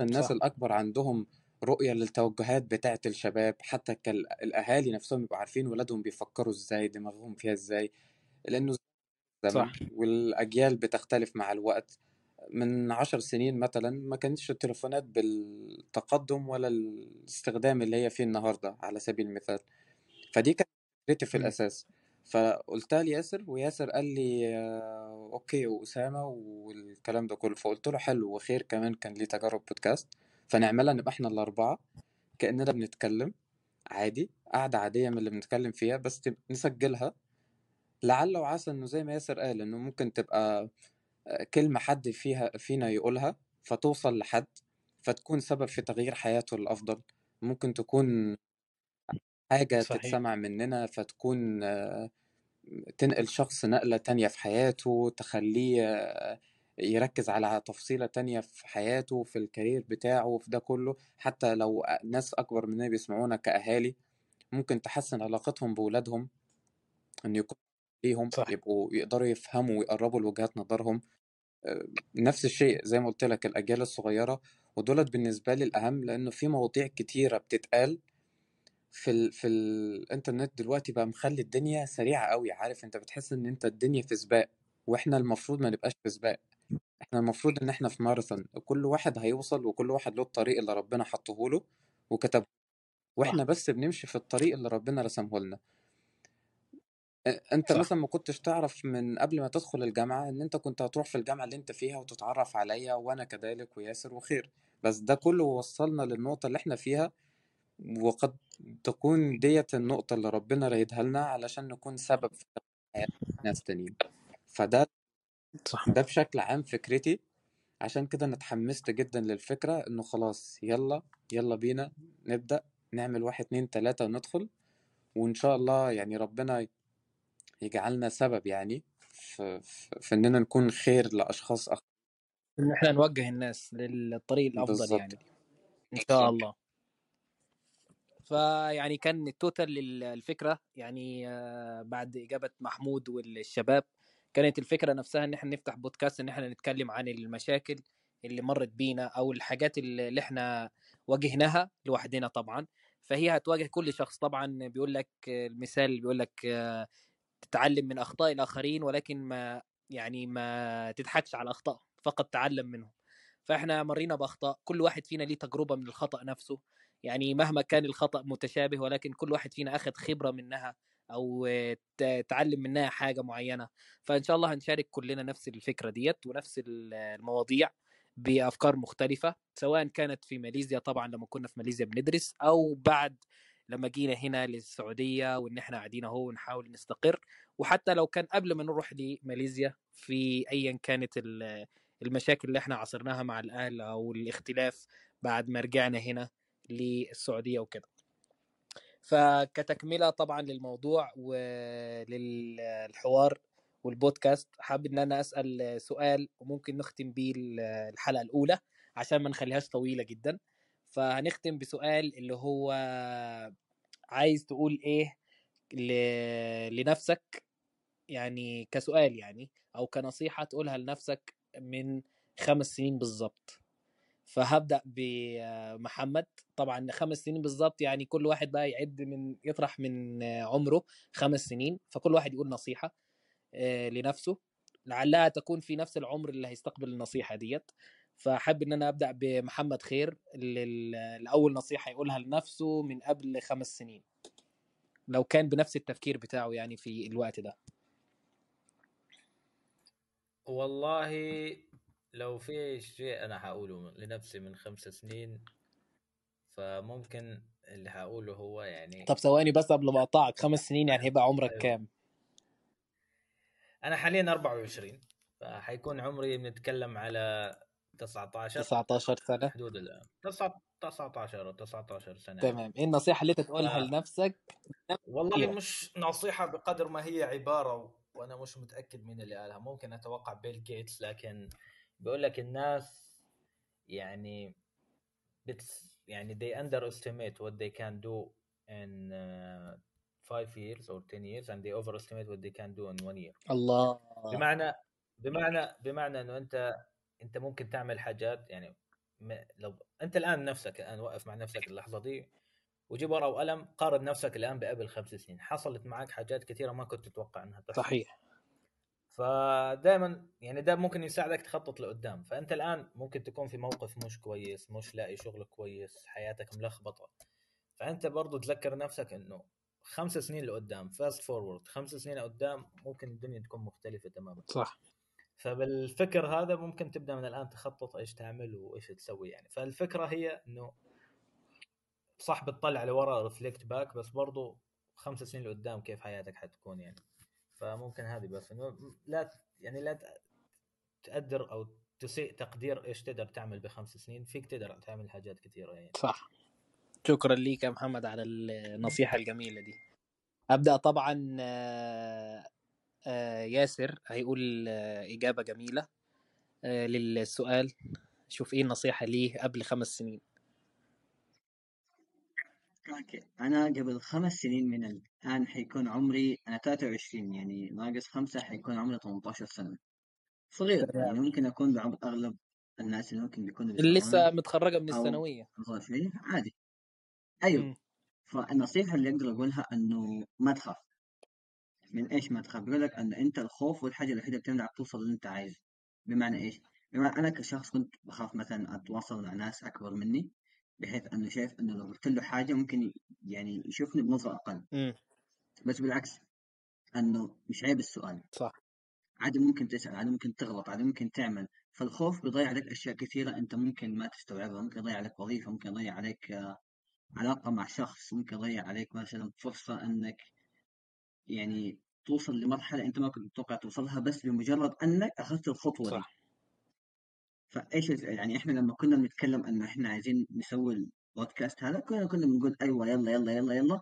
الناس صح. الأكبر عندهم رؤية للتوجهات بتاعة الشباب حتى كال- الأهالي نفسهم يبقوا عارفين ولادهم بيفكروا إزاي دماغهم فيها إزاي لأنه زمن صح. والأجيال بتختلف مع الوقت. من عشر سنين مثلا ما كانتش التليفونات بالتقدم ولا الاستخدام اللي هي فيه النهارده على سبيل المثال. فدي كانت فكرتي في مم. الأساس. فقلتها لياسر وياسر قال لي آه، أوكي وأسامة والكلام ده كله. فقلت له حلو وخير كمان كان ليه تجارب بودكاست فنعملها نبقى إحنا الأربعة كاننا بنتكلم عادي قعده عادية من اللي بنتكلم فيها بس نسجلها لعل وعسى إنه زي ما ياسر قال إنه ممكن تبقى كلمة حد فيها فينا يقولها فتوصل لحد فتكون سبب في تغيير حياته للأفضل ممكن تكون حاجة صحيح. تتسمع مننا فتكون آه، تنقل شخص نقلة تانية في حياته تخليه آه، يركز على تفصيلة تانية في حياته في الكارير بتاعه في ده كله. حتى لو ناس أكبر مننا بيسمعونا كأهالي ممكن تحسن علاقتهم بولادهم إن يكون ليهم صح. يبقوا يقدروا يفهموا ويقربوا لوجهات نظرهم. آه، نفس الشيء زي ما قلت لك الأجيال الصغيرة. ودولت بالنسبة لي الأهم لأنه في مواضيع كتيرة بتتقال في ال... في الإنترنت دلوقتي بقى مخلي الدنيا سريعة قوي عارف أنت بتحس إن أنت الدنيا في سباق وإحنا المفروض ما نبقاش في سباق. إحنا المفروض إن إحنا في ماراثون كل واحد هيوصل وكل واحد له الطريق اللي ربنا حطه له وكتبه. وإحنا صح بس بنمشي في الطريق اللي ربنا رسمه لنا. أنت صح. مثلا ما كنتش تعرف من قبل ما تدخل الجامعة إن أنت كنت هتروح في الجامعة اللي أنت فيها وتتعرف عليا وأنا كذلك وياسر وخير. بس ده كله وصلنا للنقطة اللي إحنا فيها وقد تكون ديت النقطة اللي ربنا رايدها لنا علشان نكون سبب في حياة ناس تانيين. فده صح. ده بشكل عام فكرتي. عشان كده أنا اتحمست جدا للفكرة إنه خلاص يلا يلا بينا نبدأ نعمل واحد اتنين تلاتة وندخل وإن شاء الله يعني ربنا يجعلنا سبب يعني في, في, في إننا نكون خير لأشخاص أخرى إن إحنا نوجه الناس للطريق الأفضل بالظبط يعني إن شاء الله. فيعني كان التوتال للفكره يعني آه، بعد إجابة محمود والشباب كانت الفكرة نفسها إن إحنا نفتح بودكاست إن إحنا نتكلم عن المشاكل اللي مرت بينا أو الحاجات اللي إحنا واجهناها لوحدنا طبعا. فهي هتواجه كل شخص طبعا بيقول لك المثال بيقول لك تتعلم من أخطاء الآخرين ولكن ما يعني ما تضحكش على اخطائهم فقط تعلم منهم. فإحنا مرينا بأخطاء كل واحد فينا ليه تجربة من الخطأ نفسه. يعني مهما كان الخطأ متشابه ولكن كل واحد فينا أخذ خبرة منها. أو تعلم منها حاجة معينة. فإن شاء الله هنشارك كلنا نفس الفكرة ديت ونفس ال- المواضيع بأفكار مختلفة سواء كانت في ماليزيا طبعا لما كنا في ماليزيا بندرس أو بعد لما جينا هنا للسعودية وإن إحنا قاعدين أهو نحاول نستقر. وحتى لو كان قبل ما نروح لماليزيا في ايا كانت ال- المشاكل اللي إحنا عاصرناها مع الأهل أو الاختلاف بعد ما رجعنا هنا للسعودية وكده. فكتكملة طبعا للموضوع وللحوار والبودكاست. حابب إن أنا أسأل سؤال وممكن نختم بيه الحلقة الأولى عشان ما نخليهاش طويلة جدا. فهنختم بسؤال اللي هو عايز تقول إيه ل- لنفسك؟ يعني كسؤال يعني أو كنصيحة تقولها لنفسك من خمس سنين بالظبط. فهبدأ بمحمد طبعا خمس سنين بالظبط يعني كل واحد بقى يعد من يطرح من عمره خمس سنين فكل واحد يقول نصيحة آه، لنفسه. لعلها تكون في نفس العمر اللي هيستقبل النصيحة ديت. فحب إن أنا أبدأ بمحمد خير الأول نصيحة يقولها لنفسه من قبل خمس سنين. لو كان بنفس التفكير بتاعه يعني في الوقت ده. والله لو في شيء أنا حقوله لنفسي من خمس سنين فممكن اللي حقوله هو يعني طب ثواني بس قبل ما أقطعك خمس سنين يعني هيبقى عمرك أيوة. كام أنا حاليا 24 فحيكون عمري بنتكلم على 19 19 سنة حدود ال 19 أو 19 سنة يعني. تمام إيه النصيحة اللي أنت تقولها ف- لنفسك والله. مش نصيحة بقدر ما هي عبارة و... وأنا مش متأكد مين اللي قالها ممكن أتوقع بيل جيتس لكن بيقول لك الناس يعني بتس يعني they underestimate what they can do in uh, five years or 10 years and they overestimate what they can do in one year. الله. بمعنى بمعنى بمعنى إنه أنت أنت ممكن تعمل حاجات يعني لو أنت الآن نفسك الآن وقف مع نفسك اللحظة دي وجيب ورقة وقلم قارن نفسك الآن بقبل خمس سنين. حصلت معك حاجات كثيره ما كنت تتوقع إنها تحصل. صحيح. فدائما يعني ده ممكن يساعدك تخطط لقدام. فأنت الآن ممكن تكون في موقف مش كويس مش لاقي شغل كويس حياتك ملخبطة. فأنت برضو تذكر نفسك إنه خمس سنين لقدام fast forward خمس سنين لقدام ممكن الدنيا تكون مختلفة تماما. صح. فبالفكر هذا ممكن تبدأ من الآن تخطط إيش تعمل وإيش تسوي يعني. فالفكرة هي إنه صح بتطلع لورا reflect back بس برضو خمس سنين لقدام كيف حياتك حتكون يعني. فممكن هذه بس إنه لا يعني لا تقدر أو تسيء تقدير إيش تقدر تعمل بخمس سنين فيك تقدر تعمل حاجات كثيرة يعني. صح. شكرا ليك يا محمد على النصيحة الجميلة دي. أبدأ طبعا آه، آه، ياسر هيقول آه، إجابة جميلة آه، للسؤال. شوف إيه النصيحة ليه قبل خمس سنين. أوكي. أنا قبل خمس سنين من الآن حيكون عمري أنا 23 يعني ناقص خمسة حيكون عمري 18 سنة. صغير تمام. يعني ممكن أكون بعمر أغلب الناس اللي ممكن بيكونوا اللي بيسمعونا لسه متخرجة من أو- أصغر شوي عادي. أيوه. مم. فالنصيحة اللي أقدر أقولها إنه ما تخاف. من إيش ما تخاف؟ بيقول لك إن أنت الخوف والحاجة الوحيدة اللي بتمنعك توصل اللي أنت عايزه. بمعنى إيش؟ بمعنى أنا كشخص كنت بخاف مثلا أتواصل مع ناس أكبر مني. بحيث أنه شايف أنه لو قلت له حاجة ممكن يعني يشوفني بنظرة أقل. مم. بس بالعكس أنه مش عيب السؤال. صح. عادي ممكن تسأل عادي ممكن تغلط عادي ممكن تعمل. فالخوف بيضيع عليك أشياء كثيرة أنت ممكن ما تستوعبها ممكن يضيع عليك وظيفة ممكن يضيع عليك آه، علاقة مع شخص ممكن يضيع عليك مثلا فرصة أنك يعني توصل لمرحلة أنت ما كنت متوقع توصلها بس بمجرد أنك أخذت الخطوة دي. صح. فإيش يعني إحنا لما كنا بنتكلم إنه إحنا عايزين نسوي البودكاست هذا كنا كنا بنقول أيوه يلا يلا يلا يلا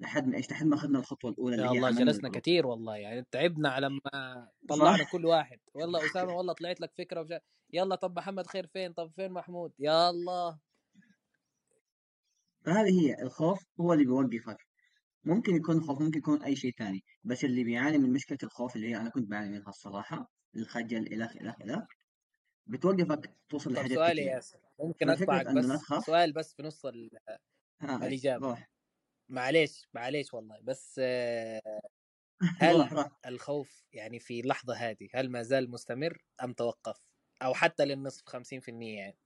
لحد ما إيش لحد ما أخذنا الخطوة الأولى اللي يا الله جلسنا الجروب كتير والله يعني تعبنا على ما طلعنا كل واحد. والله <laughs> أسامة والله طلعت لك فكرة وجا... يلا طب محمد خير فين؟ طب فين محمود؟ يا الله. فهذه هي الخوف هو اللي بيوقفك ممكن يكون خوف ممكن يكون أي شيء تاني بس اللي بيعاني من مشكلة الخوف اللي هي أنا كنت بعاني منها الصراحة الخجل إلخ إلخ إلخ بتوقفك توصل لحاجات سؤالي يا ياسر ممكن لا بس؟ سؤال بس في نص ال- إيش الإجابة. روح معليش معليش والله. بس آه، <laughs> هل الخوف يعني في اللحظة هذه هل ما زال مستمر أم توقف؟ أو حتى للنصف 50% يعني.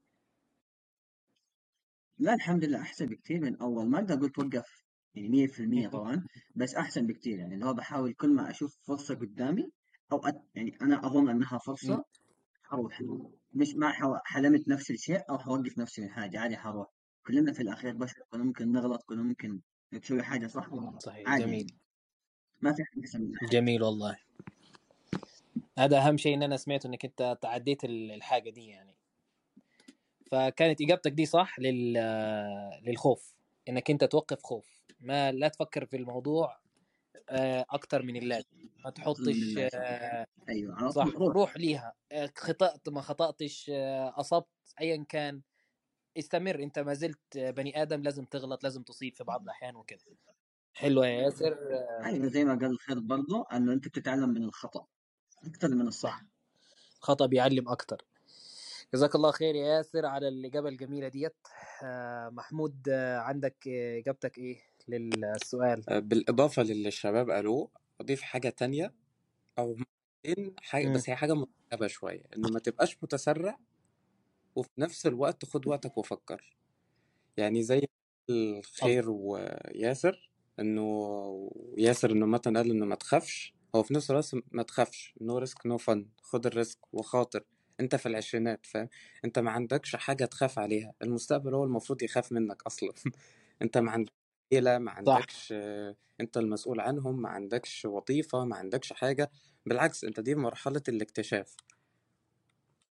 لا الحمد لله أحسن بكتير من أول ما أقدر أقول توقف يعني مية في المية طبعا بس أحسن بكتير يعني. اللي هو بحاول كل ما أشوف فرصة قدامي أو أت... يعني أنا أظن أنها فرصة حروح مش ما حو... حلمت نفس الشيء أو حوقف نفسي من حاجة عادي حروح. كلنا في الأخير بشر كلنا ممكن نغلط كلنا ممكن نسوي حاجة صح صحيح عادي. جميل. ما في حد جميل والله. هذا أهم شيء إن أنا سمعته إنك أنت تعديت ال- الحاجة دي يعني. فكانت إجابتك دي صح لل... للخوف. إنك أنت توقف خوف. ما لا تفكر في الموضوع آه، أكتر من اللازم. ما تحطش آه، على صح روح. روح ليها. آه، خطأت ما خطأتش أصبت أيا كان. استمر. أنت ما زلت بني آدم لازم تغلط لازم تصيب في بعض الأحيان وكده. حلوة يا ياسر. أيوه زي ما قال الخير برضو أنه أنت بتتعلم من الخطأ أكثر من الصح. صح خطأ بيعلم أكتر. جزاك الله خير يا ياسر على الإجابة الجميلة ديت. محمود عندك إجابتك إيه؟ للسؤال. آه، بالإضافة للي الشباب قالوه أضيف حاجة تانية أو مرتين حاجة. بس هي حاجة مرتبة شوية إنه ما تبقاش متسرع وفي نفس الوقت خد وقتك وفكر. يعني زي الخير وياسر إنه ياسر إنه مثلا قال إنه ما تخافش هو في نفس الوقت ما تخافش no risk no fun خد ال risk وخاطر أنت في العشرينات فاهم؟ أنت ما عندكش حاجة تخاف عليها المستقبل هو المفروض يخاف منك أصلا. <laughs> أنت ما عندكش عيلة ما صح. عندكش آه، أنت المسؤول عنهم ما عندكش وظيفة ما عندكش حاجة بالعكس أنت دي مرحلة الاكتشاف.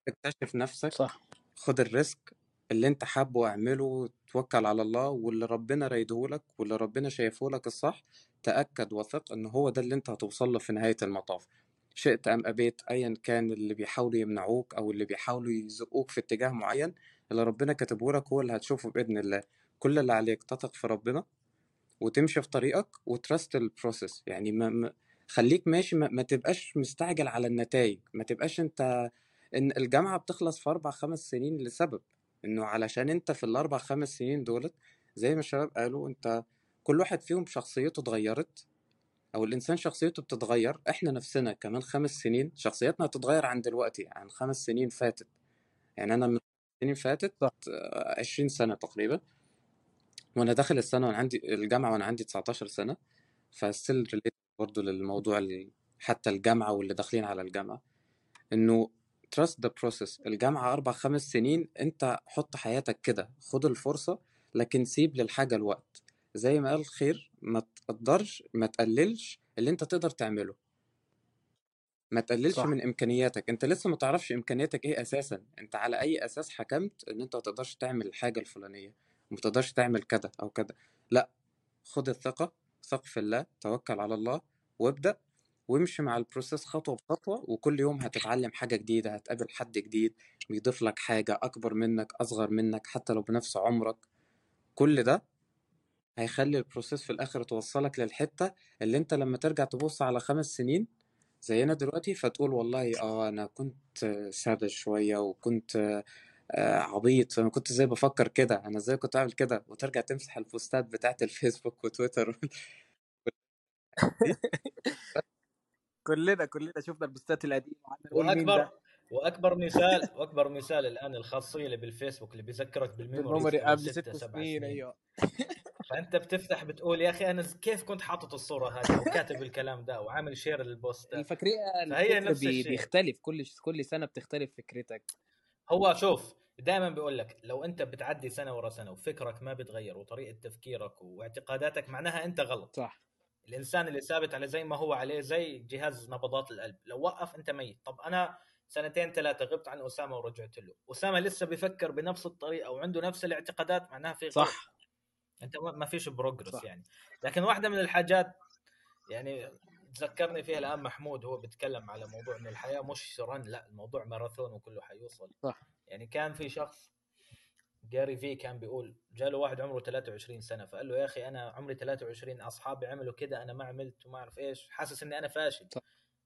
اكتشف نفسك صح. خد ال risk اللي أنت حابه اعمله توكل على الله واللي ربنا رايدهولك واللي ربنا شايفهولك الصح تأكد وثق إن هو ده اللي أنت هتوصل له في نهاية المطاف. شئت أم أبيت ايا كان اللي بيحاولوا يمنعوك أو اللي بيحاولوا يزقوك في اتجاه معين اللي ربنا كاتبه لك هو اللي هتشوفه بإذن الله. كل اللي عليك تثق في ربنا وتمشي في طريقك وترست البروسيس يعني ما ما- خليك ماشي ما, ما تبقاش مستعجل على النتائج ما تبقاش انت إن الجامعة بتخلص في أربع خمس سنين لسبب. إنه علشان انت في الأربع خمس سنين دولت زي ما الشباب قالوا انت كل واحد فيهم شخصيته اتغيرت أو الإنسان شخصيته بتتغير. إحنا نفسنا كمان خمس سنين شخصياتنا هتتغير عن دلوقتي عن خمس سنين فاتت. يعني أنا من سنين فاتت صح. آه، 20 سنة تقريبا. وأنا داخل السنة وأنا عندي الجامعة وأنا عندي 19 سنة فستيل ريليت برضه للموضوع حتى الجامعة واللي داخلين على الجامعة إنه trust the process. الجامعة أربع خمس سنين أنت حط حياتك كده خد الفرصة لكن سيب للحاجة الوقت. زي ما قال خير ما تقدرش ما تقللش اللي أنت تقدر تعمله. ما تقللش صح. من إمكانياتك. أنت لسه ما تعرفش إمكانياتك إيه أساسا. أنت على أي أساس حكمت إن أنت ما تقدرش تعمل الحاجة الفلانية. ما تعمل كذا أو كذا لأ خد الثقة ثق في الله توكل على الله وابدأ وامشي مع ال process خطوة بخطوة وكل يوم هتتعلم حاجة جديدة هتقابل حد جديد بيضيف لك حاجة أكبر منك أصغر منك حتى لو بنفس عمرك. كل ده هيخلي ال process في الآخر توصلك للحتة اللي أنت لما ترجع تبص على خمس سنين زينا دلوقتي فتقول والله آه أنا كنت ساذج شوية وكنت عبيط. أنا كنت إزاي بفكر كده؟ أنا إزاي كنت أعمل كده؟ وترجع تمسح البوستات بتاعت <laughs> الفيسبوك وتويتر <laughs> كلنا كلنا شفنا البوستات القديمة. وأكبر وأكبر مثال وأكبر مثال الآن الخاصية اللي بالفيسبوك اللي بيذكرك بال memories ال memory قبل ست سنين أيوه. <laughs> فأنت بتفتح بتقول يا أخي أنا كيف كنت حاطط الصورة هذه؟ وكاتب الكلام ده وعامل share لل post ده. الفكرية فهي نفس الشيء. بيختلف. كل كل سنة بتختلف فكرتك. هو شوف دائما بيقول لك لو أنت بتعدي سنة ورا سنة وفكرك ما بيتغير وطريقة تفكيرك واعتقاداتك معناها أنت غلط. صح. الإنسان اللي ثابت على زي ما هو عليه زي جهاز نبضات القلب. لو وقف أنت ميت. طب أنا سنتين ثلاثة غبت عن أسامة ورجعت له. أسامة لسه بيفكر بنفس الطريقة وعنده نفس الاعتقادات معناها في. صح. أنت ما فيش بروجرس. يعني. لكن واحدة من الحاجات يعني تذكرني فيها الآن محمود هو بيتكلم على موضوع ان الحياة مش run لا الموضوع ماراثون وكله حيوصل. صح. يعني كان في شخص Gary Vee كان بيقول جاله واحد عمره 23 سنة فقال له يا أخي أنا عمري 23 أصحابي عملوا كده أنا ما عملت وما أعرف إيش حاسس إني أنا فاشل. صح.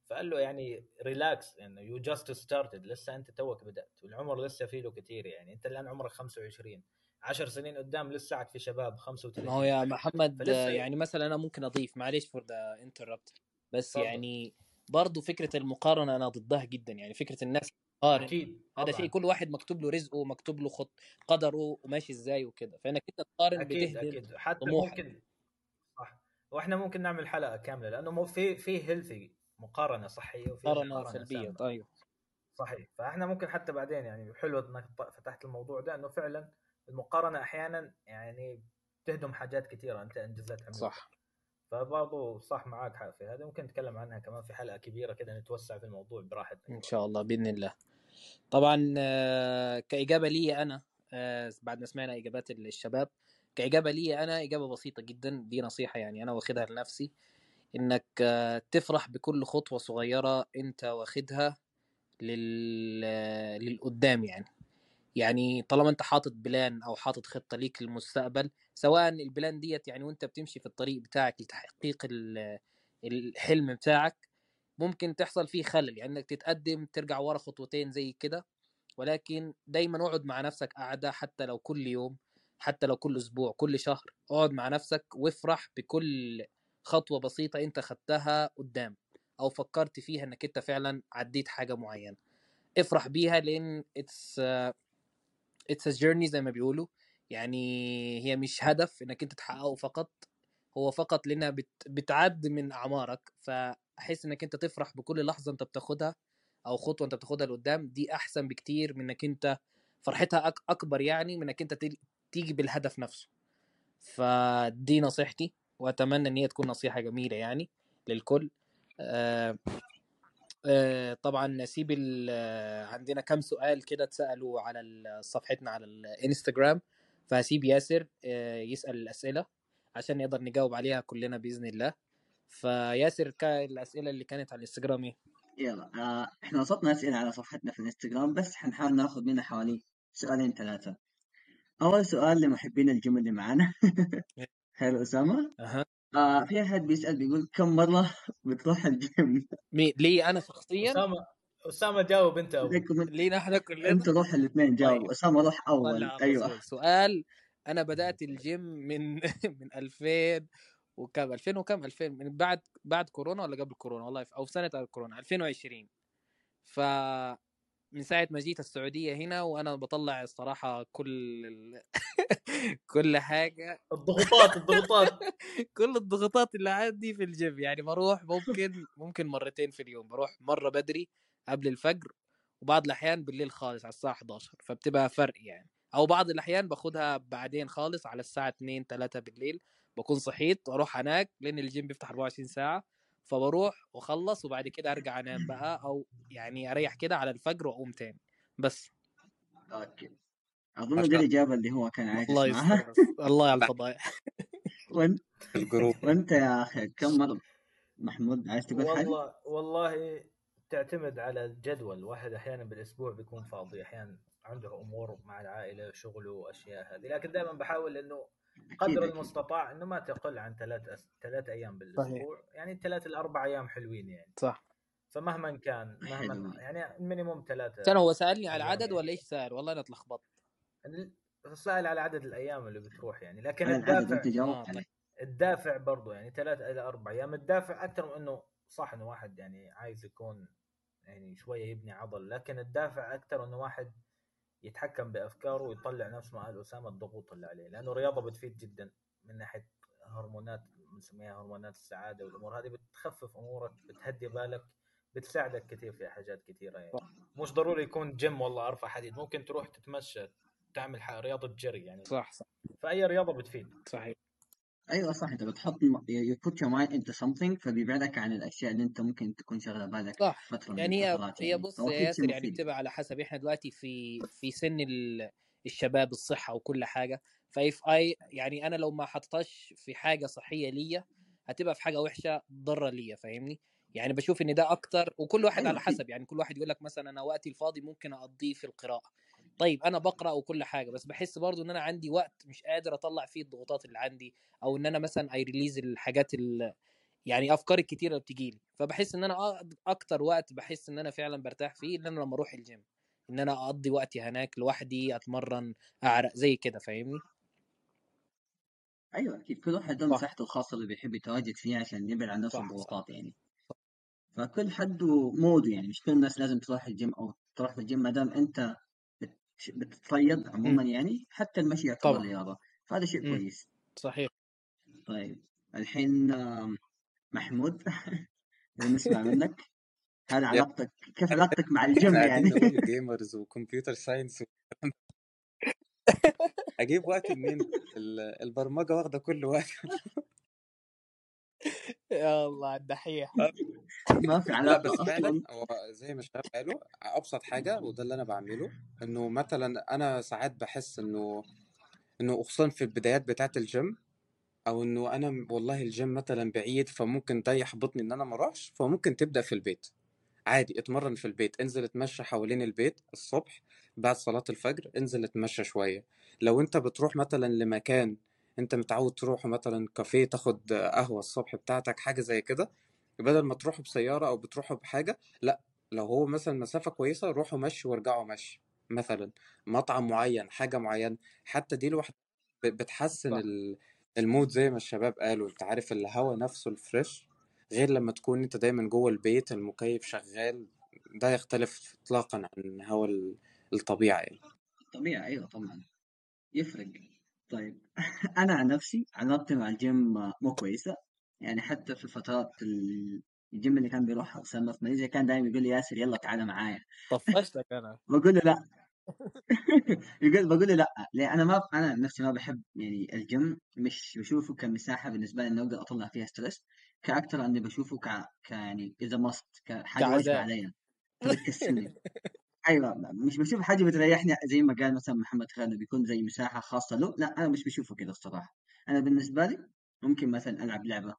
فقال له يعني relax يعني you just started لسه أنت توك بدأت والعمر لسه فيه له كثير يعني أنت الآن عمرك 25 10 سنين قدام لسه في شباب 35 ما هو يا محمد يعني مثلا أنا ممكن أضيف معلش for the interrupt بس تفضل. يعني برضو فكرة المقارنة أنا ضدها جدا يعني فكرة الناس تقارن أكيد هذا طبعاً. شيء كل واحد مكتوب له رزقه ومكتوب له خط قدره وماشي إزاي وكده فإنك أنت تقارن أكيد أكيد حتى طموحك. ممكن صح وإحنا ممكن نعمل حلقة كاملة لأنه مو في في healthy مقارنة صحية وفي مقارنة سلبية سامة. أيوه صحيح فإحنا ممكن حتى بعدين يعني حلو إنك فتحت الموضوع ده إنه فعلا المقارنة أحيانا يعني تهدم حاجات كثيره أنت انجزتها صح فبرضه صح معاك حق في هذا. ممكن نتكلم عنها كمان في حلقة كبيرة كده نتوسع في الموضوع براحتنا. إن شاء الله بإذن الله. طبعا آه، كإجابة لي أنا آه، بعد ما سمعنا إجابات الشباب كإجابة لي أنا إجابة بسيطة جدا دي نصيحة يعني أنا واخدها لنفسي إنك آه، تفرح بكل خطوة صغيرة أنت واخدها لل للقدام يعني. يعني طالما أنت حاطط plan أو حاطط خطة ليك للمستقبل سواء ال plan ديت يعني وأنت بتمشي في الطريق بتاعك لتحقيق ال- الحلم بتاعك ممكن تحصل فيه خلل. يعني إنك تتقدم ترجع ورا خطوتين زي كده ولكن دايما اقعد مع نفسك قعده حتى لو كل يوم حتى لو كل أسبوع كل شهر اقعد مع نفسك وافرح بكل خطوة بسيطة أنت خدتها قدام أو فكرت فيها إنك أنت فعلا عديت حاجة معينة. افرح بيها لأن it's it's journey زي ما بيقولوا. يعني هي مش هدف إنك أنت تحققه فقط هو فقط لأنها بت... بتعد من أعمارك. فأحس إنك أنت تفرح بكل لحظة أنت بتاخدها أو خطوة أنت بتاخدها لقدام دي أحسن بكتير من إنك أنت فرحتها أك... أكبر يعني من إنك أنت تيجي بالهدف نفسه. فدي نصيحتي وأتمنى إن هي تكون نصيحة جميلة يعني للكل. آه آه طبعا نسيب عندنا كم سؤال كده اتسألوا على صفحتنا على الانستجرام فهسيب ياسر آه، يسأل الأسئلة عشان نقدر نجاوب عليها كلنا بإذن الله. فياسر الأسئلة اللي كانت على الإنستجرام إيه؟ يلا آه إحنا وصلنا أسئلة على صفحتنا في الانستغرام بس حنحاول ناخذ منها حوالي سؤالين ثلاثة. أول سؤال لمحبين الجيم اللي معانا. <laughs> حلو أسامة. أها. آه في أحد بيسأل بيقول كم مرة بتروح الجيم؟ مين لي أنا شخصيا؟ أسامة أسامة جاوب أنت أول. لينا إحنا كلنا. أنت روح الاثنين جاوبوا طيب. أسامة روح أول. أيوه. سؤال أنا بدأت الجيم من <laughs> من 2000 وكم؟ 2000 وكم؟ 2000 من بعد بعد كورونا ولا قبل كورونا؟ والله أو في سنه كورونا. 2020 ف من ساعة ما جيت السعودية هنا وأنا بطلع الصراحة كل ال... <laughs> كل حاجة. الضغوطات <laughs> الضغوطات. كل الضغوطات اللي عندي في الجيم. يعني بروح ممكن ممكن مرتين في اليوم. بروح مرة بدري قبل الفجر وبعض الأحيان بالليل خالص على الساعة 11 فبتبقى فرق يعني. أو بعض الأحيان باخدها بعدين خالص على الساعة 2 3 بالليل بكون صحيت وأروح هناك لأن الجيم بيفتح 24 ساعة فبروح وأخلص وبعد كده أرجع أنام بقى أو يعني أريح كده على الفجر وأقوم تاني. بس. okay. أظن دي الإجابة اللي هو كان عايز الله يسمعها. يستر. الله على <laughs> الفضايح. وانت ال group. وإنت يا أخي كم مرة محمود عايز تقول حاجة؟ والله والله تعتمد على الجدول. واحد أحيانا بالأسبوع بيكون فاضي أحيانا عنده أمور مع العائلة شغله واشياء هذه. لكن دائما بحاول إنه قدر أكيد. المستطاع إنه ما تقل عن ثلاث أس... ثلاث أيام بالأسبوع. يعني ثلاث الاربع أيام حلوين يعني. صح. فمهما كان. مهما يعني مينيموم ثلاثة كان هو سألني على العدد يعني. ولا إيش سأل؟ والله أنا اتلخبطت. سائل على عدد الأيام اللي بتروح يعني. لكن الدافع آه، الدافع برضو يعني ثلاث إلى أربع أيام. الدافع أكثر من إنه صح إنه واحد يعني عايز يكون يعني شوية يبني عضل لكن الدافع أكثر إنه واحد يتحكم بأفكاره ويطلع نفسه مع أسامة الضغوط اللي عليه لأنه الرياضة بتفيد جدا من ناحية هرمونات بنسميها هرمونات السعادة والأمور هذه بتخفف أمورك بتهدي بالك بتساعدك كثير في حاجات كثيرة يعني. مش ضروري يكون جيم والله أرفع حديد ممكن تروح تتمشى تعمل رياضة جري يعني. صح صح. فأي رياضة بتفيد. صحيح. أيوه صح أنت بتحط you put your mind into something فبيبعدك عن الأشياء اللي أنت ممكن تكون شغله بالك صح فترة من يعني هي الفترات هي يعني بص فهو يا أكيد ياسر يعني مفيد. بتبقى على حسب إحنا دلوقتي في في سن ال- الشباب الصحة وكل حاجة ف if I يعني أنا لو ما حطيتهاش في حاجة صحية ليا هتبقى في حاجة وحشة ضارة ليا فاهمني يعني بشوف إن ده أكتر وكل واحد أيوة على أكيد. حسب يعني كل واحد يقول لك مثلا أنا وقتي الفاضي ممكن أقضيه في القراءة طيب أنا بقرا وكل حاجة بس بحس برضو إن أنا عندي وقت مش قادر أطلع فيه الضغوطات اللي عندي أو إن أنا مثلا I release الحاجات ال يعني افكار الكتيرة اللي بتجيلي فبحس إن أنا أكتر وقت بحس إن أنا فعلا برتاح فيه إن أنا لما أروح الجيم إن أنا أقضي وقتي هناك لوحدي أتمرن أعرق زي كده فاهمني أيوه أكيد كل واحد له. مساحته الخاصة اللي بيحب يتواجد فيها عشان يبعد عن نفسه. الضغوطات يعني فكل حد و mood ه يعني مش كل الناس لازم تروح الجيم أو تروح الجيم ما دام أنت بت- بتتصيد عموما يعني حتى المشي يعتبر طبعا. رياضة. فهذا شيء مم. كويس. صحيح. طيب. الحين آم، محمود <laughs> نسمع منك. هذا علاقتك كيف علاقتك مع الجيم يعني؟ gamers <laughs> و computer science. <laughs> أجيب وقت منين ال- البرمجة واخدة كل وقت. يا الله الدحيح. ما في لا بس فعلا هو زي ما الشباب قالوا أبسط حاجة وده اللي أنا بعمله إنه مثلا أنا ساعات بحس إنه إنه خصوصا في البدايات بتاعه الجيم أو إنه أنا والله الجيم مثلا بعيد فممكن ده يحبطني إن أنا ما أروحش فممكن تبدأ في البيت. عادي اتمرن في البيت انزل اتمشى حوالين البيت الصبح بعد صلاة الفجر انزل اتمشى شوية. لو أنت بتروح مثلا لمكان أنت متعود تروح مثلا كافيه تاخد قهوة الصبح بتاعتك حاجة زي كده بدل ما تروحوا بسيارة أو بتروحوا بحاجة لأ لو هو مثلا مسافة كويسة روحوا مشي وارجعوا مشي مثلا مطعم معين حاجة معينة حتى دي لوحدها بتحسن ال mood زي ما الشباب قالوا أنت عارف الهوا نفسه ال fresh غير لما تكون أنت دايما جوه البيت المكيف شغال ده يختلف اطلاقا عن هوا ال- الطبيعة يعني. طبيعي أيوه طبعا يفرق. طيب. <laughs> أنا عن نفسي علاقتي مع الجيم مو كويسة. يعني حتى في فترات ال- الجيم اللي كان بيروح أسامة في ماليزيا كان دايما يقول لي ياسر يلا تعالى معايا. طفشتك أنا. <laughs> بقول له لا. <laughs> يقول بقول له لا. ليه؟ أنا ما أنا نفسي ما بحب يعني الجيم مش بشوفه كمساحة بالنسبة لي إني أقدر أطلع فيها stress كأكثر أني بشوفه ك, ك يعني as a must كحاجه واجبة. علي فبتكسلني أيوه مش بشوف حاجة بتريحني زي ما قال مثلا محمد خالد بيكون زي مساحة خاصة له لا أنا مش بشوفه كذا الصراحة. أنا بالنسبة لي ممكن مثلا ألعب لعبة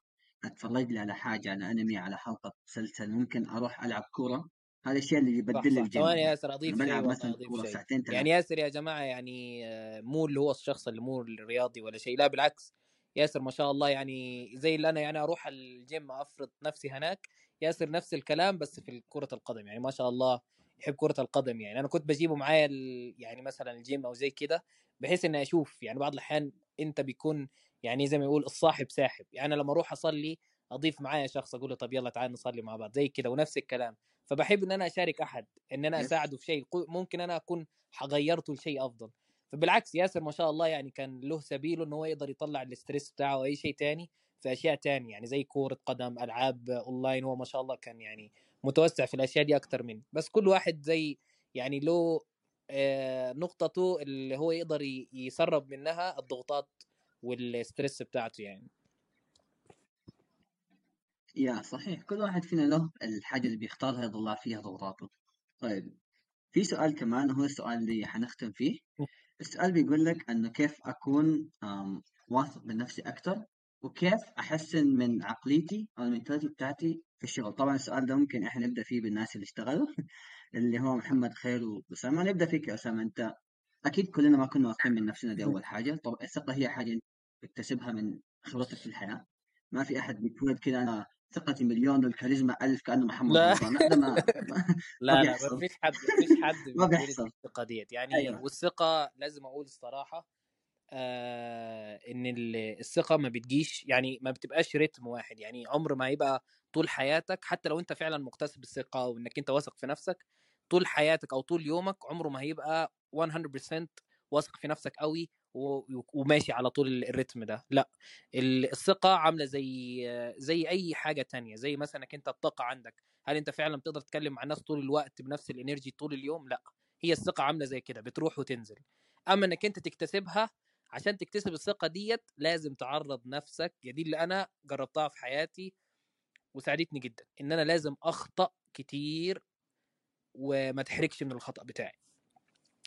أتفرج لي على حاجة على أنمي على حلقة مسلسل ممكن أروح ألعب كورة. هذا الشيء اللي صح يبدل لي صح. الجيم. ثواني يا ياسر أضيف أنا شيء والله مثلا شيء. ساعتين ثلاثة. يعني ياسر يا جماعة يعني آه، مو اللي هو الشخص اللي مو الرياضي ولا شيء لا بالعكس. ياسر ما شاء الله يعني زي اللي أنا يعني أروح الجيم أفرض نفسي هناك ياسر نفس الكلام بس في كرة القدم. يعني ما شاء الله يحب كرة القدم يعني. أنا كنت بجيبه معايا ال- يعني مثلا الجيم أو زي كده بحيث إني أشوف يعني بعض الأحيان أنت بيكون يعني زي ما يقول الصاحب ساحب. يعني أنا لما أروح أصلي أضيف معايا شخص أقول له طب يلا تعال نصلي مع بعض زي كده ونفس الكلام. فبحب إن أنا أشارك أحد إن أنا. أساعده في شيء ممكن أنا أكون غيرته لشيء أفضل. فبالعكس ياسر ما شاء الله يعني كان له سبيله إن هو يقدر يطلع ال stress بتاعه أو أي شيء تاني في أشياء تانية يعني زي كورة قدم ألعاب اونلاين هو ما شاء الله كان يعني متوسع في الأشياء دي أكتر مني. بس كل واحد زي يعني له آه، نقطته اللي هو يقدر يسرب منها الضغوطات وال stress بتاعته يعني. يا صحيح. كل واحد فينا له الحاجة اللي بيختارها يطلع فيها ضغوطاته. طيب في سؤال كمان هو السؤال اللي حنختم فيه. السؤال بيقول لك إنه كيف أكون واثق من نفسي أكثر وكيف أحسن من عقليتي أو ال mentality بتاعتي في الشغل طبعا السؤال ده ممكن إحنا نبدأ فيه بالناس اللي اشتغلوا <laughs> اللي هو محمد خير واسامه نبدأ فيك يا أسامة أنت أكيد كلنا ما كنا واثقين من نفسنا دي أول <laughs> حاجة طبعا الثقة هي حاجة تكتسبها من خبرتك في الحياة ما في أحد بيتولد كده أنا ثقتي مليون والكاريزما ألف كأنه محمد لا. <laughs> لا ما لا. ما فيش حد ما فيش حد ما بيحصل. بالثقه ديت يعني أيوة. والثقة لازم أقول الصراحة آه إن ال- الثقة ما بتجيش يعني ما بتبقاش رتم واحد يعني عمر ما يبقى طول حياتك حتى لو أنت فعلا مكتسب الثقة وإنك أنت واثق في نفسك طول حياتك أو طول يومك عمره ما هيبقى 100% واثق في نفسك قوي وماشي على طول الريتم ده لأ ال- الثقة عاملة زي زي أي حاجة تانية زي مثلا انك أنت الطاقة عندك هل أنت فعلا بتقدر تتكلم مع الناس طول الوقت بنفس الانرجي طول اليوم؟ لأ هي الثقة عاملة زي كده بتروح وتنزل أما إنك أنت تكتسبها عشان تكتسب الثقة ديت لازم تعرض نفسك يا دي اللي أنا جربتها في حياتي وساعدتني جدا إن أنا لازم أخطأ كتير وما تحركش من الخطأ بتاعي.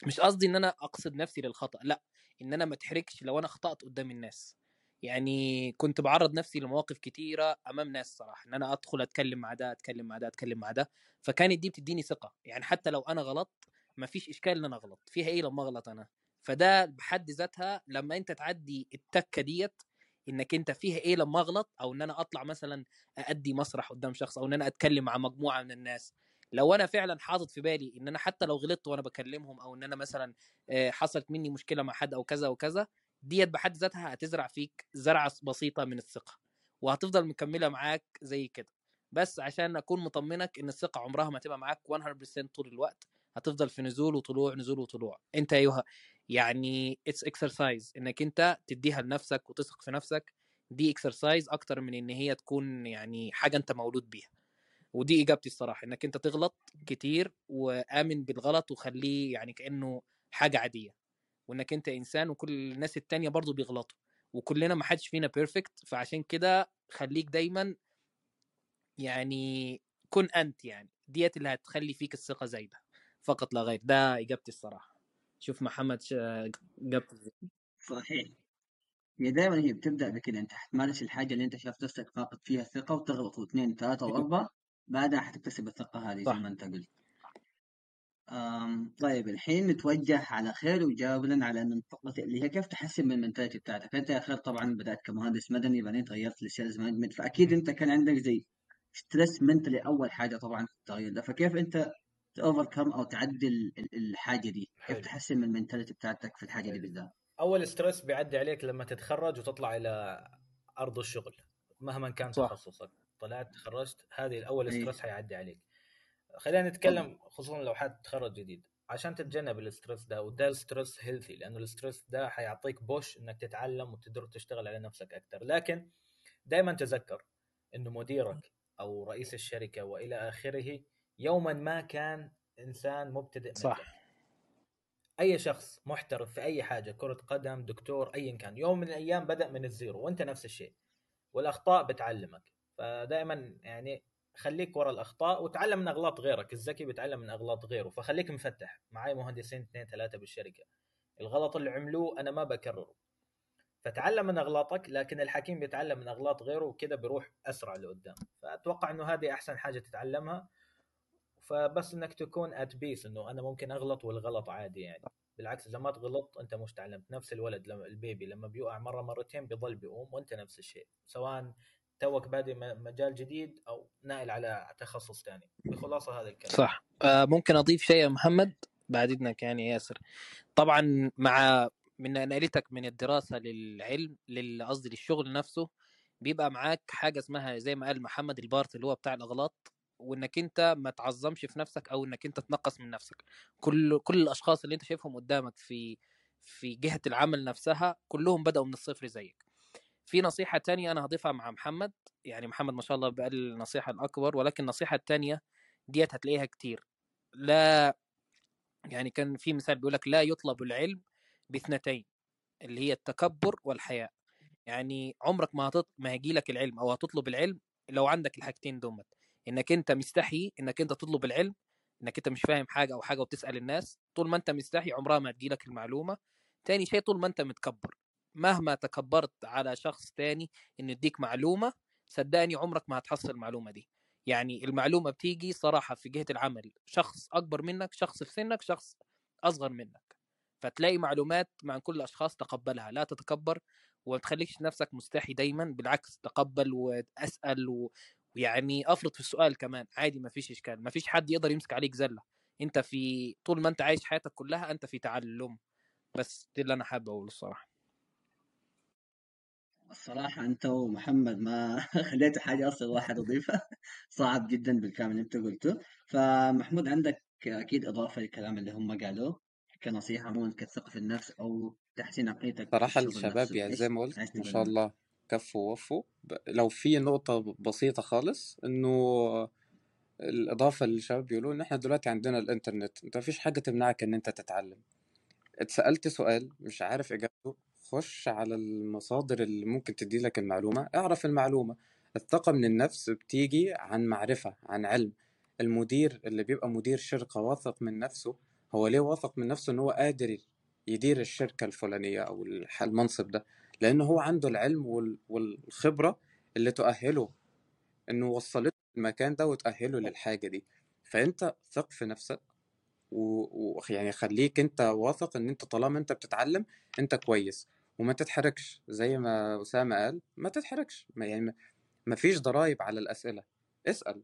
مش قصدي إن أنا أقصد نفسي للخطأ لأ إن أنا ما أتحركش لو أنا أخطأت قدام الناس. يعني كنت بعرض نفسي لمواقف كتيرة أمام ناس صراحة إن أنا أدخل أتكلم مع ده أتكلم مع ده أتكلم مع ده فكانت دي بتديني ثقة. يعني حتى لو أنا غلط ما فيش إشكال إن أنا أغلط فيها إيه لما أغلط أنا؟ فده بحد ذاتها لما أنت تعدي التكة ديت إنك أنت فيها إيه لما أغلط؟ أو إن أنا أطلع مثلا ادي مسرح قدام شخص أو إن أنا أتكلم مع مجموعة من الناس. لو أنا فعلا حاطط في بالي إن أنا حتى لو غلطت وأنا بكلمهم أو إن أنا مثلا آه، حصلت مني مشكلة مع حد أو كذا وكذا ديت بحد ذاتها هتزرع فيك زرعة بسيطة من الثقة وهتفضل مكملة معاك زي كده. بس عشان أكون مطمنك إن الثقة عمرها ما تبقى معاك 100% طول الوقت هتفضل في نزول وطلوع نزول وطلوع. أنت ايها يعني it's exercise إنك أنت تديها لنفسك وتثق في نفسك دي exercise أكتر من إن هي تكون يعني حاجة أنت مولود بيها. ودي إجابتي الصراحة إنك أنت تغلط كتير وآمن بالغلط وخليه يعني كأنه حاجة عادية. وإنك أنت إنسان وكل الناس التانية برضو بيغلطوا وكلنا ما حدش فينا perfect فعشان كده خليك دايما يعني كن أنت يعني ديت اللي هتخلي فيك الثقة زايدة فقط لا غير. ده إجابتي الصراحة. شوف محمد إزاي صحيح. هي دائما هي بتبدأ بكده. أنت حتمارس الحاجة اللي أنت شايف نفسك فاقد فيها الثقه وتغلط واثنين ثلاثة وأربعة بعدها حتكتسب الثقة هذه صح. زي ما أنت قلت. أم طيب الحين نتوجه على خير وجاوب لنا على النقطة اللي هي كيف تحسن من ال mentality بتاعتك، أنت يا خير طبعا بدأت كمهندس مدني بعدين تغيرت لل sales management فأكيد أنت كان عندك زي stress mentally أول حاجة طبعا في التغيير ده. فكيف أنت ت overcome أو تعدل ال- الحاجة دي؟ كيف. تحسن من ال mentality بتاعتك في الحاجة دي بالذات؟ أول stress بيعدي عليك لما تتخرج وتطلع إلى أرض الشغل مهما كان. تخصصك طلعت تخرجت هذه الأول إيه. stress حيعدي عليك خلينا نتكلم خصوصا لو حد تخرج جديد عشان تتجنب ال stress ده وده ال stress healthy لأنه ال stress ده حيعطيك push إنك تتعلم وتقدر تشتغل على نفسك أكثر لكن دائما تذكر إنه مديرك أو رئيس الشركة وإلى آخره يوما ما كان إنسان مبتدئ مثلك. صح أي شخص محترف في أي حاجة كرة قدم دكتور ايا كان يوم من الأيام بدأ من الزيرو وأنت نفس الشيء والأخطاء بتعلمك. فدائما يعني خليك ورا الأخطاء وتعلم من أغلاط غيرك. الذكي بيتعلم من أغلاط غيره فخليك مفتح. معي مهندسين اثنين ثلاثة بالشركة. الغلط اللي عملوه أنا ما بكرره. فتعلم من أغلاطك لكن الحكيم بيتعلم من أغلاط غيره وكذا بيروح أسرع لقدام. فأتوقع إنه هذه أحسن حاجة تتعلمها. فبس إنك تكون ات بيس إنه أنا ممكن أغلط والغلط عادي يعني. بالعكس إذا ما تغلط أنت مش تعلمت. نفس الولد لما البيبي لما بيوقع مرة مرتين بيضل بيقوم وأنت نفس الشيء. سواء توك بادئ م- مجال جديد أو نائل على تخصص ثاني بخلاصة هذا الكلام صح. آه ممكن أضيف شيء يا محمد؟ بعد إذنك يعني ياسر. طبعا مع من نقلتك من الدراسة للعلم لل- قصدي للشغل نفسه بيبقى معاك حاجة اسمها زي ما قال محمد البارت اللي هو بتاع الأغلاط. وإنك أنت ما تعظمش في نفسك أو إنك أنت تنقص من نفسك. كل كل الأشخاص اللي أنت شايفهم قدامك في في جهة العمل نفسها كلهم بدأوا من الصفر زيك. في نصيحة تانية أنا هضيفها مع محمد. يعني محمد ما شاء الله بقى النصيحة الأكبر ولكن النصيحة التانية ديت هتلاقيها كتير. لا يعني كان في مثال بيقول لك لا يطلب العلم باثنتين اللي هي التكبر والحياء. يعني عمرك ما هتط... ما هيجي لك العلم أو هتطلب العلم لو عندك الحاجتين دومت إنك أنت مستحي إنك أنت تطلب العلم إنك أنت مش فاهم حاجة أو حاجة وبتسال الناس طول ما أنت مستحي عمرها ما هتجي لك المعلومة. تاني شيء طول ما أنت متكبر. مهما تكبرت على شخص تاني انه يديك معلومة صدقني عمرك ما هتحصل المعلومة دي. يعني المعلومة بتيجي صراحة في جهة العمل. شخص أكبر منك شخص في سنك شخص أصغر منك. فتلاقي معلومات مع كل الأشخاص تقبلها. لا تتكبر وما تخليكش نفسك مستحي دايما بالعكس تقبل واسال و... ويعني أفرض في السؤال كمان عادي ما فيش إشكال ما فيش حد يقدر يمسك عليك زلة. أنت في طول ما أنت عايش حياتك كلها أنت في تعلم. بس دي اللي أنا حابب أقوله الصراحة. الصراحة أنت ومحمد ما <laughs> خليتوا حاجة أصلا واحد أضيفها صعب جدا بالكلام اللي أنت قلته. فمحمود عندك أكيد إضافة للكلام اللي هم قالوه. كنصيحة عموما كثقة في النفس أو تحسين عقليتك صراحة الشباب يعني زي ما قلت ما شاء؟ الله. كفوا ووفوا لو في نقطة بسيطة خالص إنه الإضافة اللي الشباب بيقولوا إن إحنا دلوقتي عندنا الإنترنت أنت مفيش حاجة تمنعك إن أنت تتعلم. اتسألت سؤال مش عارف إجابته خش على المصادر اللي ممكن تدي لك المعلومة اعرف المعلومة. الثقة من النفس بتيجي عن معرفة عن علم. المدير اللي بيبقى مدير شركة واثق من نفسه هو ليه واثق من نفسه إن هو قادر يدير الشركة الفلانية أو المنصب ده؟ لأنه هو عنده العلم وال- والخبرة اللي تؤهله إنه وصلته المكان ده وتأهله للحاجة دي. فأنت ثق في نفسك ويعني خليك أنت واثق إن أنت طالما أنت بتتعلم أنت كويس. وما تتحركش زي ما أسامة قال ما تتحركش. ما يعني ما- فيش ضرائب على الأسئلة. اسأل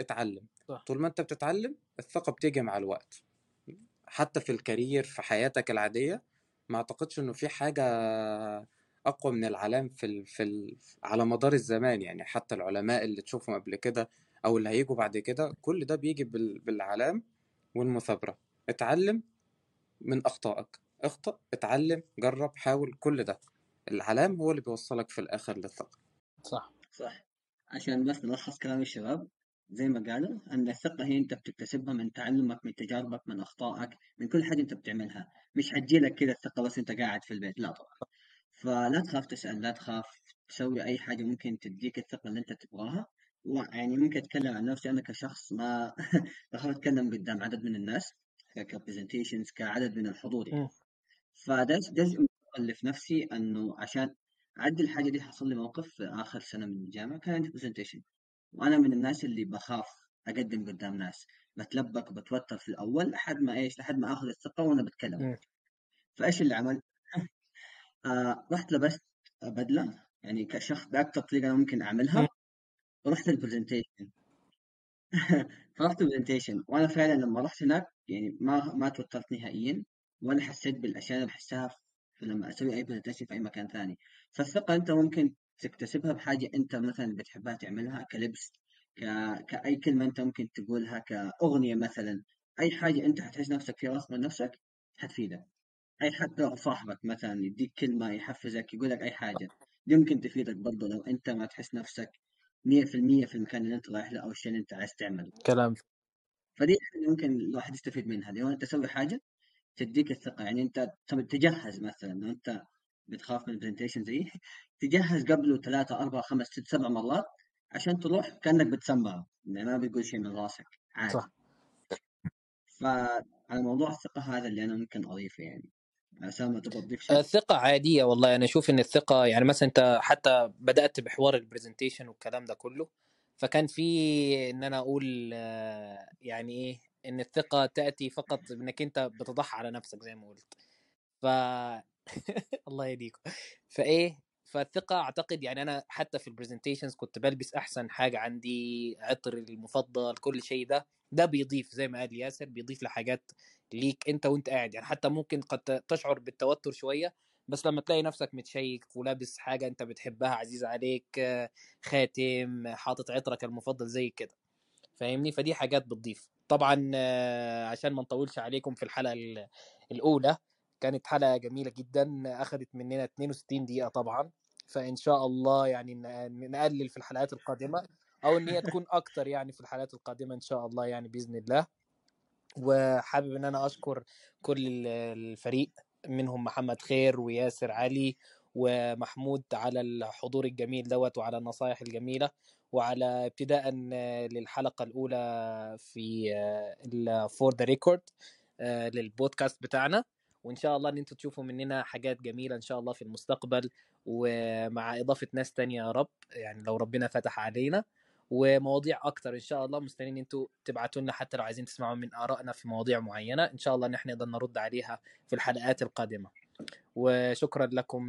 اتعلم. صح. طول ما أنت بتتعلم الثقة بتيجي مع الوقت. حتى في الكارير في حياتك العادية ما أعتقدش إنه في حاجة أقوى من العلام في ال... في ال... على مدار الزمان يعني حتى العلماء اللي تشوفهم قبل كده أو اللي هيجوا بعد كده كل ده بيجي بال... بالعلام والمثابرة. اتعلم من أخطائك. اخطأ اتعلم جرب حاول كل ده. العلام هو اللي بيوصلك في الآخر للثقة. صح. صح. عشان بس نلخص كلام الشباب زي ما قالوا أن الثقة هي أنت بتكتسبها من تعلمك من تجاربك من أخطائك من كل حاجة أنت بتعملها. مش حتجيلك كده الثقة بس أنت قاعد في البيت. لا طبعا. فلا تخاف تسأل لا تخاف تسوي أي حاجة ممكن تديك الثقة اللي أنت تبغاها. يعني ممكن أتكلم عن نفسي أنا كشخص ما <laughs> بخاف أتكلم قدام عدد من الناس ك presentations كعدد من الحضور يعني. فده جزء من اللي في نفسي أنه عشان اعدي الحاجة دي حصل لي موقف في آخر سنة من الجامعة كان عندي presentation وأنا من الناس اللي بخاف أقدم قدام ناس بتلبك وبتوتر في الأول لحد ما إيش لحد ما آخذ الثقة وأنا بتكلم مم. فإيش اللي عمل؟ <laughs> آه رحت لبست بدلة يعني كشخص باكثر طريقة أنا ممكن مم. اعملها ورحت ال presentation <laughs> فرحت presentation وأنا فعلا لما رحت هناك يعني ما ما توترت نهائيا ولا حسيت بالاشياء اللي بحسها لما أسوي أي presentation في أي مكان ثاني فالثقة أنت ممكن تكتسبها بحاجة أنت مثلا بتحبها تعملها كلبس ك... كأي كلمة أنت ممكن تقولها كأغنية مثلا أي حاجة أنت حتحس نفسك فيها واثق من نفسك حتفيدك. أي حتى صاحبك مثلا يديك كلمة يحفزك يقول لك أي حاجة دي ممكن تفيدك برضه لو أنت ما تحس نفسك 100% في المكان اللي أنت رايح له أو الشيء اللي أنت عايز تعمله. كلام. فدي حاجة ممكن الواحد يستفيد منها. لو أنت تسوي حاجة تديك الثقة يعني أنت تبي تجهز مثلا لو أنت بتخاف من البرزنتيشن زي تجهز قبله ثلاثة أربعة خمس ست سبع مرات عشان تروح كأنك بتسمع يعني ما بتقول شيء من راسك عادي. صح. فعلى موضوع الثقة هذا اللي أنا ممكن أضيفه يعني. تبغى تضيف شيء؟ الثقة عادية والله. أنا أشوف إن الثقة يعني مثلا أنت حتى بدأت بحوار البرزنتيشن والكلام ده كله فكان في إن أنا أقول آه، يعني إيه إن الثقة تأتي فقط بإنك أنت بتضحي على نفسك زي ما قلت. ف <laughs> الله يهديكم. فإيه فالثقة أعتقد يعني أنا حتى في البرزنتيشنز كنت بلبس أحسن حاجة عندي عطر المفضل كل شيء ده. ده بيضيف زي ما قال ياسر بيضيف لحاجات ليك أنت وأنت قاعد. يعني حتى ممكن قد تشعر بالتوتر شوية بس لما تلاقي نفسك متشيك ولابس حاجة أنت بتحبها عزيزة عليك خاتم حاطط عطرك المفضل زي كده. فاهمني؟ فدي حاجات بتضيف. طبعا آه، عشان ما نطولش عليكم في الحلقة ال- الأولى كانت حلقة جميلة جدا اخذت مننا 62 دقيقة طبعا فإن شاء الله يعني نقلل في الحلقات القادمة أو إن هي تكون أكتر يعني في الحلقات القادمة إن شاء الله يعني بإذن الله. وحابب إن أنا أشكر كل ال- الفريق منهم محمد خير وياسر علي ومحمود على الحضور الجميل دوت وعلى النصائح الجميلة وعلى ابتداء للحلقة الأولى في for the record لل podcast بتاعنا. وإن شاء الله إن أنتم تشوفوا مننا حاجات جميلة إن شاء الله في المستقبل ومع إضافة ناس تانية يا رب يعني لو ربنا فتح علينا ومواضيع أكتر إن شاء الله مستنيين أنتوا تبعتوا لنا حتى لو عايزين تسمعوا من آرائنا في مواضيع معينة إن شاء الله ان إحنا نقدر نرد عليها في الحلقات القادمة. وشكرا لكم.